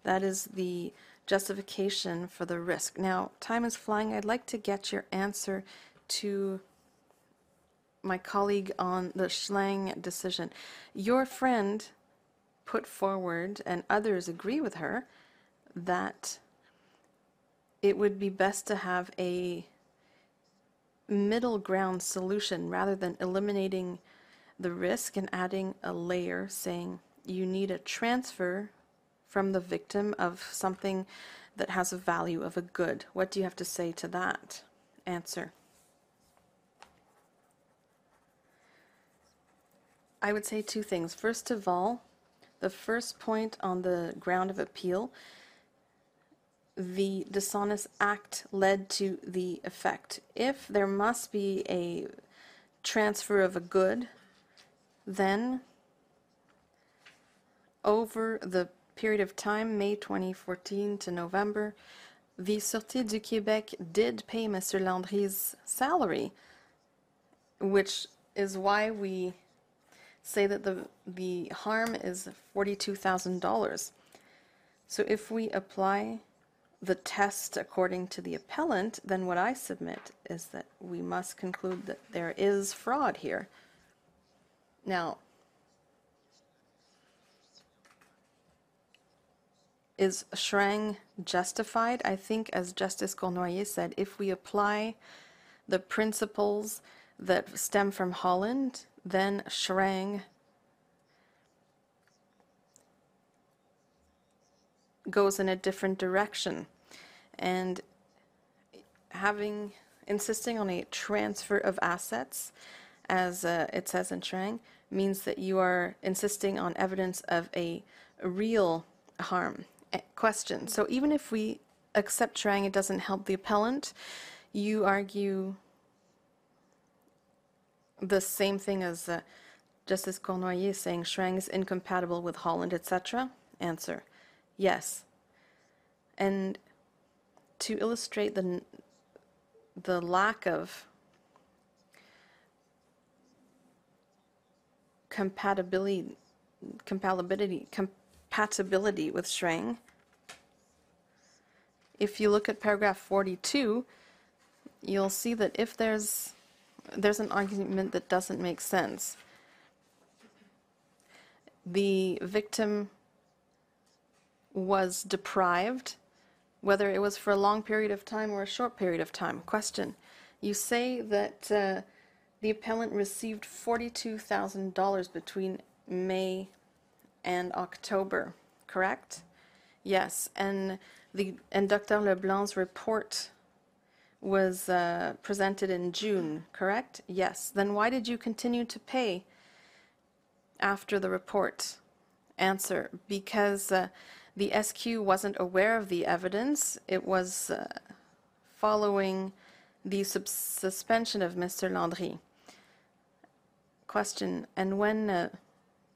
that is the justification for the risk. Now, time is flying. I'd like to get your answer to my colleague on the Schlang decision. Your friend put forward, and others agree with her, that it would be best to have a middle ground solution rather than eliminating the risk and adding a layer saying you need a transfer from the victim of something that has a value of a good. What do you have to say to that? Answer. I would say two things. First of all, the first point on the ground of appeal, the dishonest act led to the effect. If there must be a transfer of a good, then over the period of time, May 2014 to November, the Sûreté du Québec did pay Mr. Landry's salary, which is why we say that the, the harm is $42,000. So if we apply the test according to the appellant, then what I submit is that we must conclude that there is fraud here. Now, is Shrang justified? I think, as Justice Cournoyer said, if we apply the principles that stem from Olan, then Shrang goes in a different direction. And having insisting on a transfer of assets, as uh, it says in Trang, means that you are insisting on evidence of a real harm. Question. So even if we accept Trang, it doesn't help the appellant. You argue the same thing as uh, Justice Cournoyer saying Schrang is incompatible with Olan, etc. Answer. Yes. And to illustrate the the lack of compatibility compatibility compatibility with Schrang, if you look at paragraph 42, you'll see that if there's there's an argument that doesn't make sense. The victim was deprived, whether it was for a long period of time or a short period of time. Question. You say that uh, the appellant received $42,000 between May and October, correct? Yes, and the and Dr. Leblanc's report was uh, presented in June, correct? Yes. Then why did you continue to pay after the report? Answer, because uh, the SQ wasn't aware of the evidence. It was uh, following the suspension of Mr. Landry. Question, and when uh,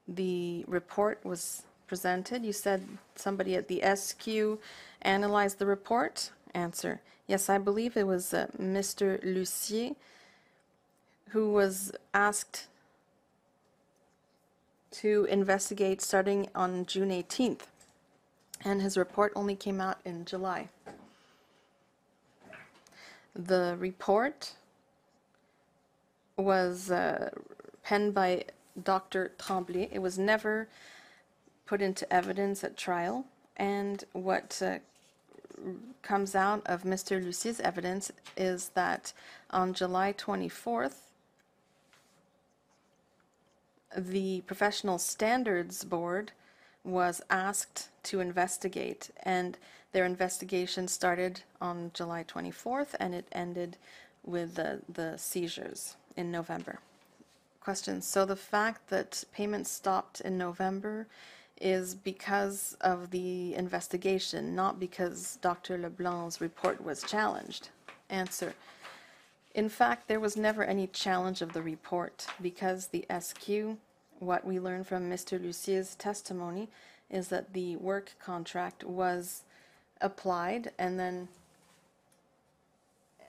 the report was presented, you said somebody at the SQ analyzed the report? Answer, yes, I believe it was uh, Mr. Lucier who was asked to investigate starting on June 18th, and his report only came out in July. The report was uh, penned by Dr. Tremblay. It was never put into evidence at trial, and what uh, comes out of Mr. Lucier's evidence is that on July 24th, the Professional Standards Board was asked to investigate, and their investigation started on July 24th, and it ended with the, the seizures in November. Question, so the fact that payments stopped in November is because of the investigation, not because Dr. Leblanc's report was challenged? Answer, in fact, there was never any challenge of the report because the SQ, what we learned from Mr. Lucier's testimony, is that the work contract was applied and then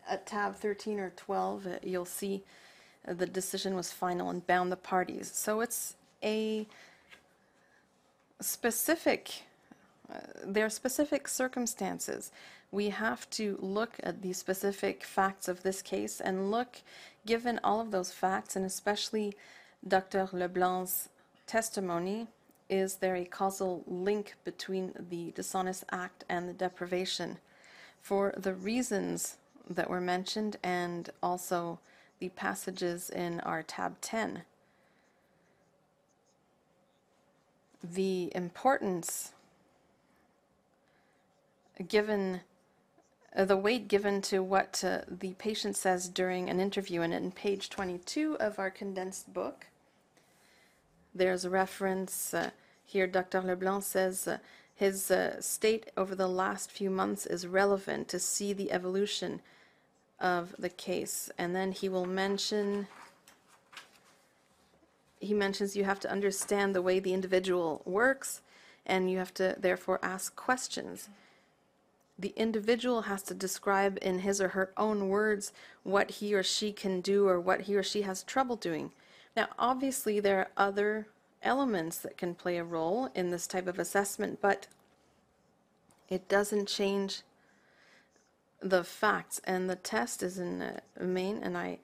at tab 13 or 12, uh, you'll see the decision was final and bound the parties. So it's a specific, uh, there are specific circumstances. We have to look at the specific facts of this case and look, given all of those facts, and especially Dr. Leblanc's testimony, is there a causal link between the dishonest act and the deprivation? For the reasons that were mentioned and also the passages in our tab 10. the importance given uh, the weight given to what uh, the patient says during an interview and in page 22 of our condensed book there's a reference uh, here dr leblanc says uh, his uh, state over the last few months is relevant to see the evolution of the case and then he will mention he mentions you have to understand the way the individual works and you have to therefore ask questions. The individual has to describe in his or her own words what he or she can do or what he or she has trouble doing. Now, obviously, there are other elements that can play a role in this type of assessment, but it doesn't change the facts. And the test is in uh, Maine, and I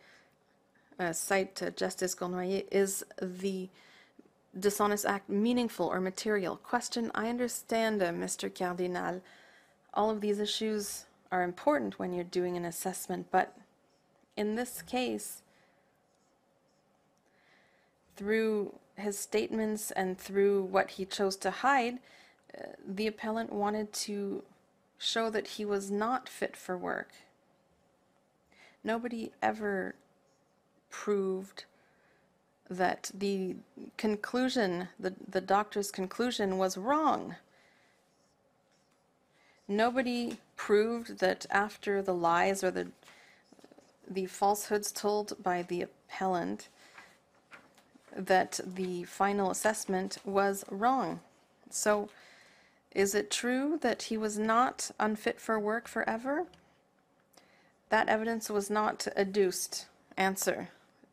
uh, cite uh, Justice Cournoyer, is the dishonest act meaningful or material? Question, I understand, uh, Mr. Cardinal, all of these issues are important when you're doing an assessment, but in this case, through his statements and through what he chose to hide, uh, the appellant wanted to show that he was not fit for work. nobody ever proved that the conclusion, the, the doctor's conclusion was wrong. Nobody proved that after the lies or the the falsehoods told by the appellant that the final assessment was wrong. So, is it true that he was not unfit for work forever? That evidence was not adduced. Answer.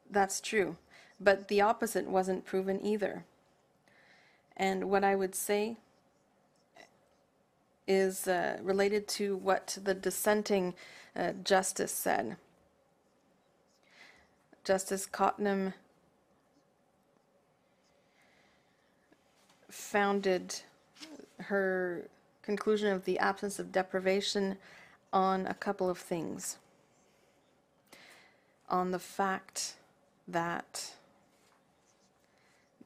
That's true. But the opposite wasn't proven either. And what I would say is uh, related to what the dissenting uh, justice said. Justice Cotnam founded her conclusion of the absence of deprivation on a couple of things. On the fact that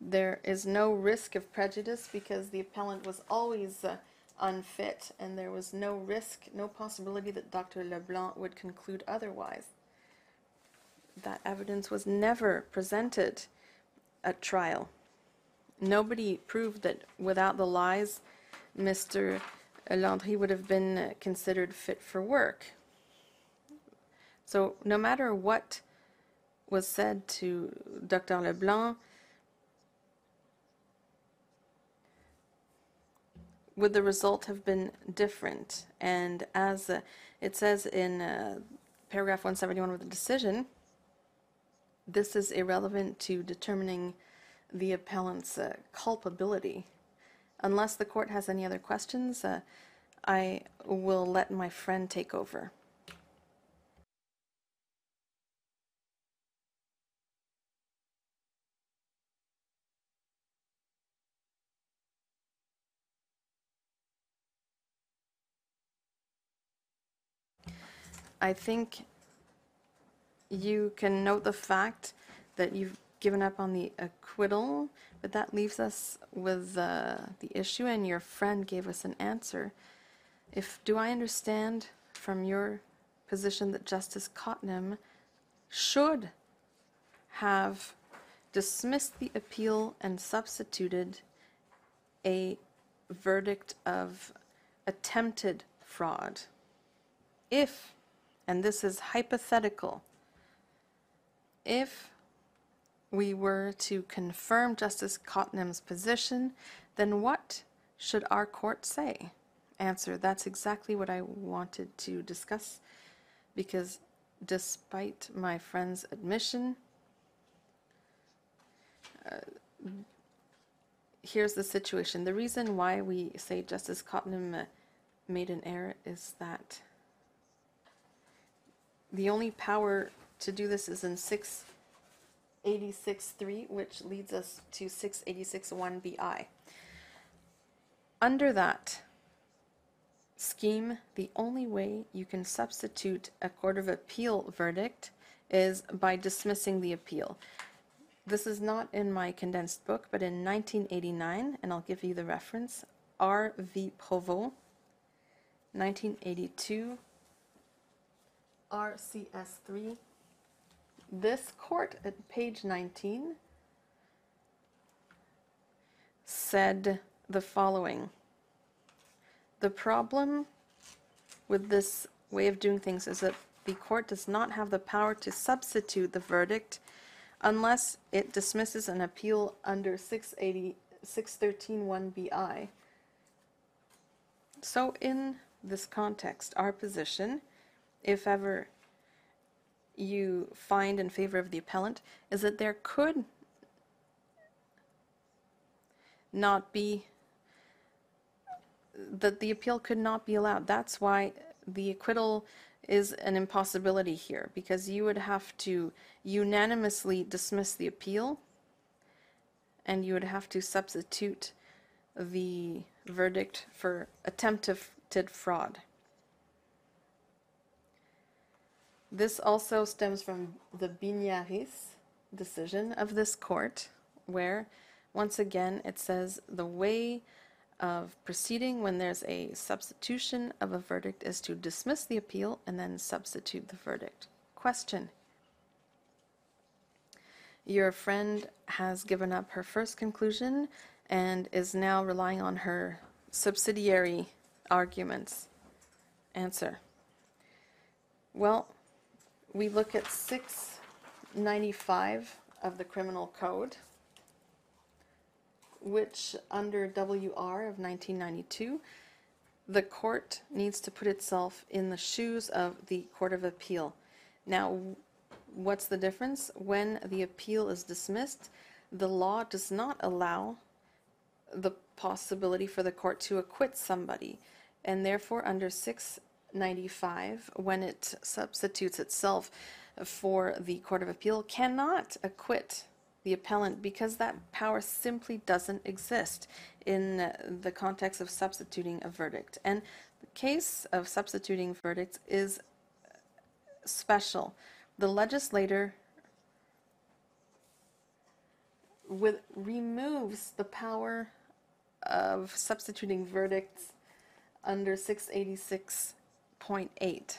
there is no risk of prejudice because the appellant was always uh, unfit and there was no risk, no possibility that Dr. Leblanc would conclude otherwise. That evidence was never presented at trial. Nobody proved that without the lies, Mr. Landry would have been considered fit for work. So, no matter what was said to Dr. Leblanc, would the result have been different? And as uh, it says in uh, paragraph 171 of the decision, this is irrelevant to determining the appellant's uh, culpability. Unless the court has any other questions, uh, I will let my friend take over. I think you can note the fact that you've given up on the acquittal, but that leaves us with uh, the issue, and your friend gave us an answer. If do I understand from your position that Justice Cotnam should have dismissed the appeal and substituted a verdict of attempted fraud? If, and this is hypothetical, if we were to confirm Justice Cotnam's position, then what should our court say? Answer, that's exactly what I wanted to discuss because despite my friend's admission, uh, here's the situation. The reason why we say Justice Cotnam uh, made an error is that the only power to do this is in 686.3, which leads us to 686.1bi. Under that scheme, the only way you can substitute a Court of Appeal verdict is by dismissing the appeal. This is not in my condensed book, but in 1989, and I'll give you the reference R. V. Provost, 1982, RCS3. This court at page 19 said the following The problem with this way of doing things is that the court does not have the power to substitute the verdict unless it dismisses an appeal under 680, 613.1bi. So, in this context, our position, if ever you find in favor of the appellant, is that there could not be that the appeal could not be allowed. That's why the acquittal is an impossibility here because you would have to unanimously dismiss the appeal and you would have to substitute the verdict for attempted fraud. This also stems from the Bignaris decision of this court, where once again it says the way of proceeding when there's a substitution of a verdict is to dismiss the appeal and then substitute the verdict. Question. Your friend has given up her first conclusion and is now relying on her subsidiary arguments. Answer. Well, we look at 695 of the Criminal Code, which under WR of 1992, the court needs to put itself in the shoes of the Court of Appeal. Now, what's the difference? When the appeal is dismissed, the law does not allow the possibility for the court to acquit somebody. And therefore, under 695, when it substitutes itself for the Court of Appeal, cannot acquit the appellant because that power simply doesn't exist in the context of substituting a verdict. And the case of substituting verdicts is special. The legislator with, removes the power of substituting verdicts under 686.8.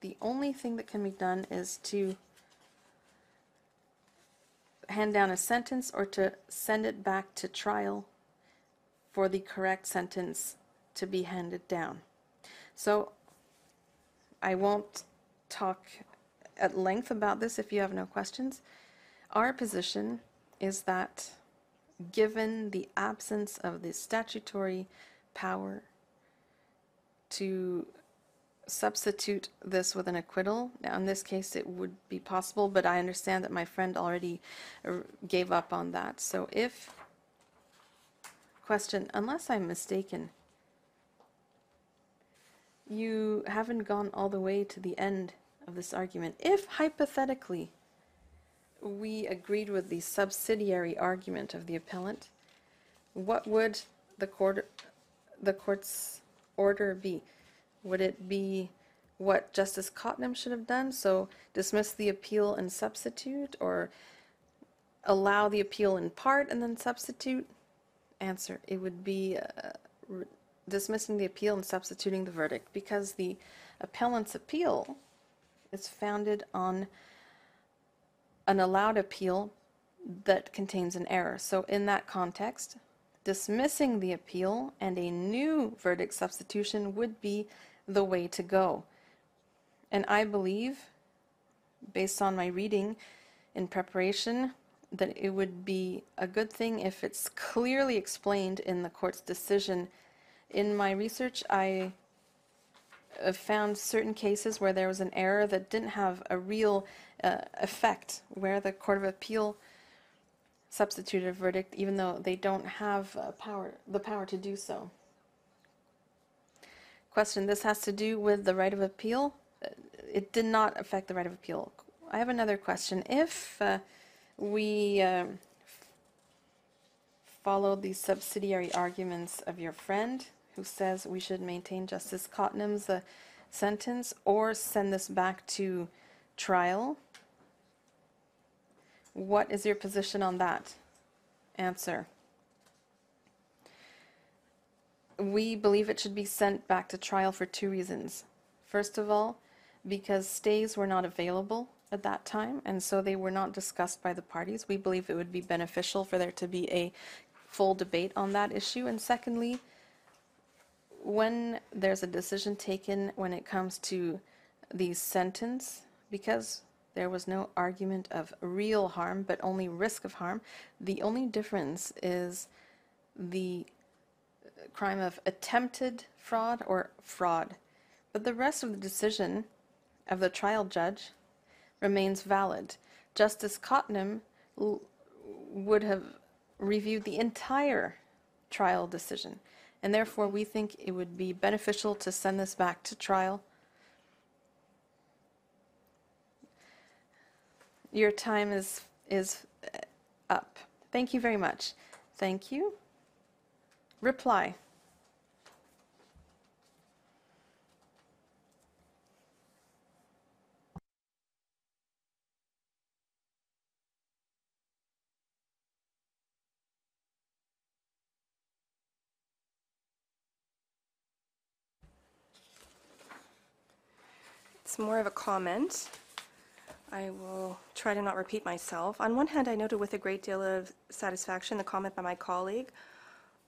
The only thing that can be done is to hand down a sentence or to send it back to trial for the correct sentence to be handed down. So I won't talk at length about this if you have no questions. Our position is that given the absence of the statutory power to substitute this with an acquittal. Now, in this case, it would be possible, but I understand that my friend already uh, gave up on that. So if, question, unless I'm mistaken, you haven't gone all the way to the end of this argument. If hypothetically we agreed with the subsidiary argument of the appellant, what would the court, the court's order be? Would it be what Justice Cotnam should have done? So dismiss the appeal and substitute, or allow the appeal in part and then substitute? Answer: It would be uh, dismissing the appeal and substituting the verdict because the appellant's appeal is founded on an allowed appeal that contains an error. So in that context, dismissing the appeal and a new verdict substitution would be the way to go. And I believe, based on my reading in preparation, that it would be a good thing if it's clearly explained in the court's decision. In my research, I found certain cases where there was an error that didn't have a real uh, effect, where the Court of Appeal substituted a verdict, even though they don't have uh, power, the power to do so. Question, this has to do with the right of appeal? Uh, It did not affect the right of appeal. I have another question. If uh, we um, follow the subsidiary arguments of your friend, who says we should maintain Justice Cotnam's uh, sentence or send this back to trial, what is your position on that? Answer. We believe it should be sent back to trial for two reasons. First of all, because stays were not available at that time, and so they were not discussed by the parties. We believe it would be beneficial for there to be a full debate on that issue. And secondly, when there's a decision taken when it comes to the sentence, because there was no argument of real harm, but only risk of harm, the only difference is the crime of attempted fraud or fraud. But the rest of the decision of the trial judge remains valid. Justice Cotnam l- would have reviewed the entire trial decision, and therefore we think it would be beneficial to send this back to trial. Your time is is uh, up. Thank you very much. Thank you. Reply. It's more of a comment. I will try to not repeat myself. On one hand, I noted with a great deal of satisfaction the comment by my colleague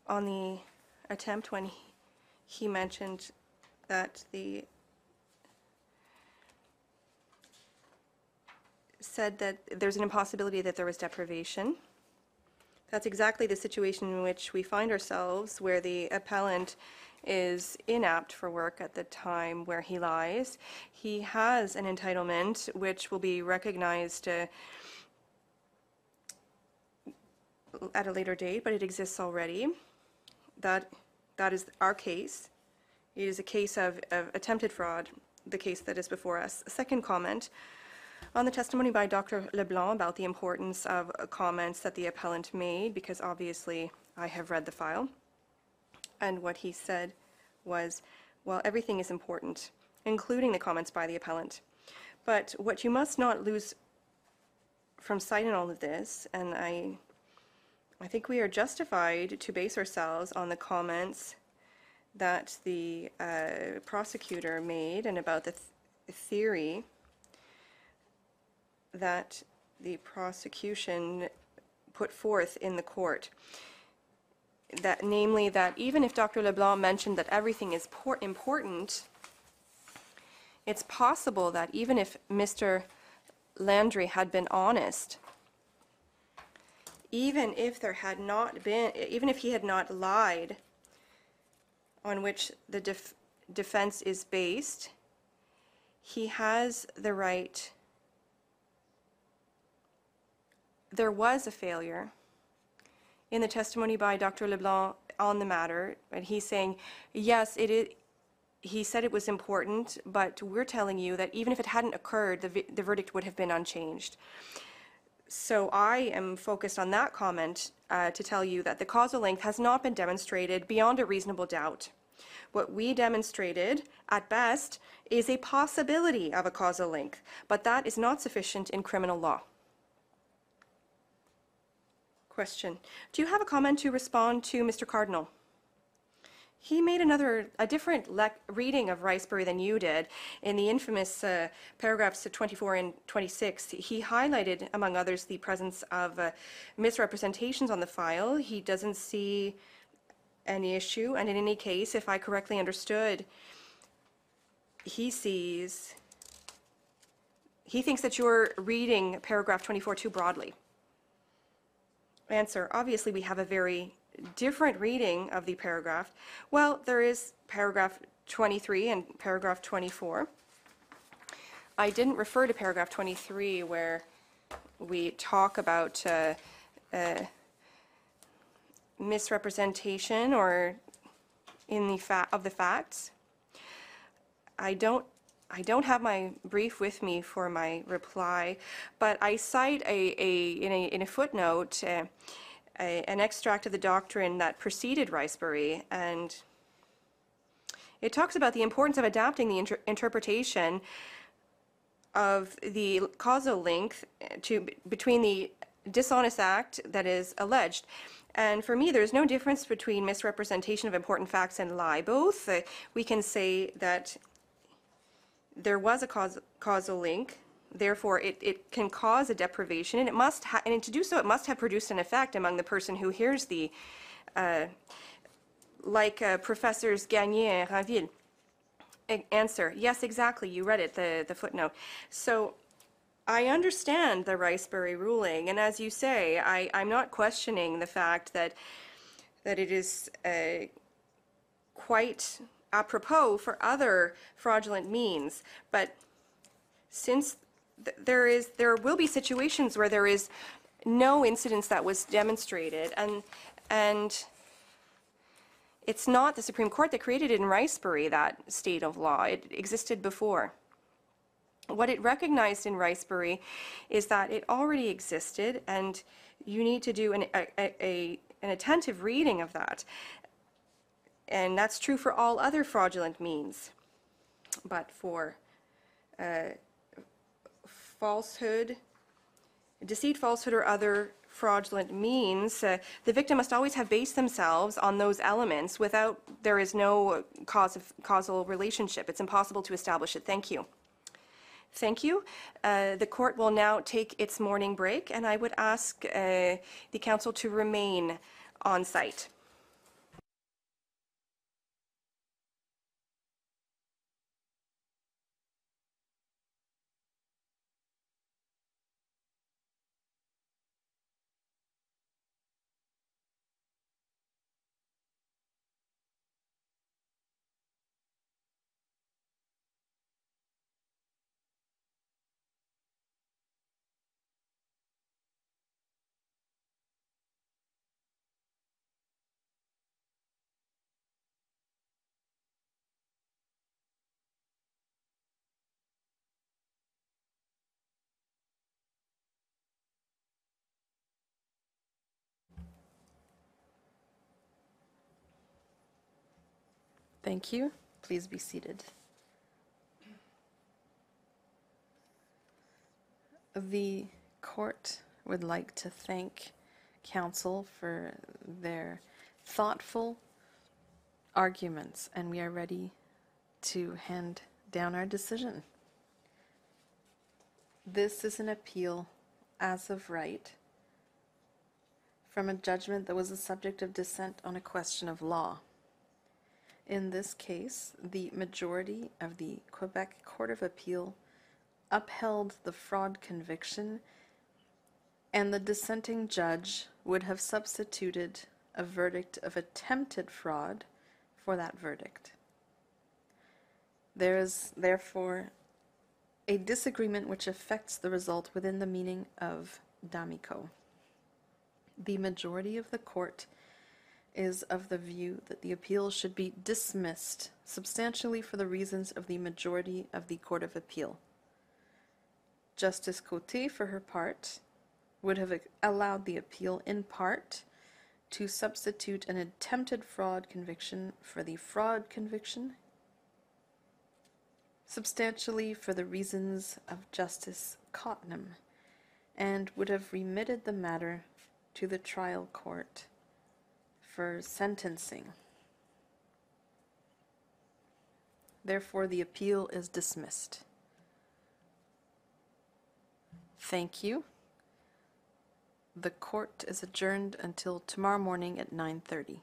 on the attempt when he- he mentioned that the, said that there's an impossibility that there was deprivation. That's exactly the situation in which we find ourselves, where the appellant is inapt for work at the time where he lies. He has an entitlement which will be recognized uh, at a later date, but it exists already. That, that is our case. It is a case of, of attempted fraud, the case that is before us. A Second comment, on the testimony by Dr. LeBlanc about the importance of comments that the appellant made, because obviously I have read the file, and what he said was, well, everything is important, including the comments by the appellant. But what you must not lose from sight in all of this, and I, I think we are justified to base ourselves on the comments that the uh, prosecutor made and about the th- theory that the prosecution put forth in the court. That namely, that even if Dr. LeBlanc mentioned that everything is por- important, it's possible that even if Mr. Landry had been honest, even if there had not been, even if he had not lied on which the def- defense is based, he has the right there was a failure in the testimony by Dr. LeBlanc on the matter, and he's saying, yes, it is, he said it was important, but we're telling you that even if it hadn't occurred, the, the verdict would have been unchanged. So I am focused on that comment uh, to tell you that the causal link has not been demonstrated beyond a reasonable doubt. What we demonstrated, at best, is a possibility of a causal link, but that is not sufficient in criminal law. Question. Do you have a comment to respond to Mr. Cardinal? He made another, a different reading of Riesberry than you did. In the infamous uh, paragraphs 24 and 26, he highlighted, among others, the presence of uh, misrepresentations on the file. He doesn't see any issue, and in any case, if I correctly understood, he sees, he thinks that you're reading paragraph 24 too broadly. Answer, obviously, we have a very different reading of the paragraph. Well, there is paragraph 23 and paragraph 24. I didn't refer to paragraph 23 where we talk about uh, uh, misrepresentation or in the fa, of the facts. I don't, I don't have my brief with me for my reply, but I cite a, a, in a, in a footnote, uh, a, an extract of the doctrine that preceded Riesberry, and it talks about the importance of adapting the inter- interpretation of the causal link to, between the dishonest act that is alleged. And for me, there's no difference between misrepresentation of important facts and lie. Both, uh, we can say that there was a cause, causal link, therefore it, it can cause a deprivation, and it must, ha- and to do so, it must have produced an effect among the person who hears the, uh, like uh, Professors Gagné and Rainville. A- Answer, yes, exactly, you read it, the, the footnote. So I understand the Riesberry ruling, and as you say, I, I'm not questioning the fact that, that it is uh, quite apropos for other fraudulent means, but since th- there is, there will be situations where there is no incidence that was demonstrated, and, and it's not the Supreme Court that created in Riesberry that state of law. It existed before. What it recognized in Riesberry is that it already existed, and you need to do an, a- a, an attentive reading of that. And that's true for all other fraudulent means. But for uh, falsehood, deceit, falsehood, or other fraudulent means, uh, the victim must always have based themselves on those elements without, there is no cause of, causal relationship. It's impossible to establish it. Thank you. Thank you. Uh, The court will now take its morning break, and I would ask uh, the counsel to remain on site. Thank you. Please be seated. The court would like to thank counsel for their thoughtful arguments, and we are ready to hand down our decision. This is an appeal as of right from a judgment that was the subject of dissent on a question of law. In this case, the majority of the Quebec Court of Appeal upheld the fraud conviction, and the dissenting judge would have substituted a verdict of attempted fraud for that verdict. There is therefore a disagreement which affects the result within the meaning of D'Amico. The majority of the court is of the view that the appeal should be dismissed substantially for the reasons of the majority of the Court of Appeal. Justice Côté, for her part, would have allowed the appeal in part to substitute an attempted fraud conviction for the fraud conviction, substantially for the reasons of Justice Cotnam, and would have remitted the matter to the trial court for sentencing. Therefore, the appeal is dismissed. Thank you. The court is adjourned until tomorrow morning at 9:30.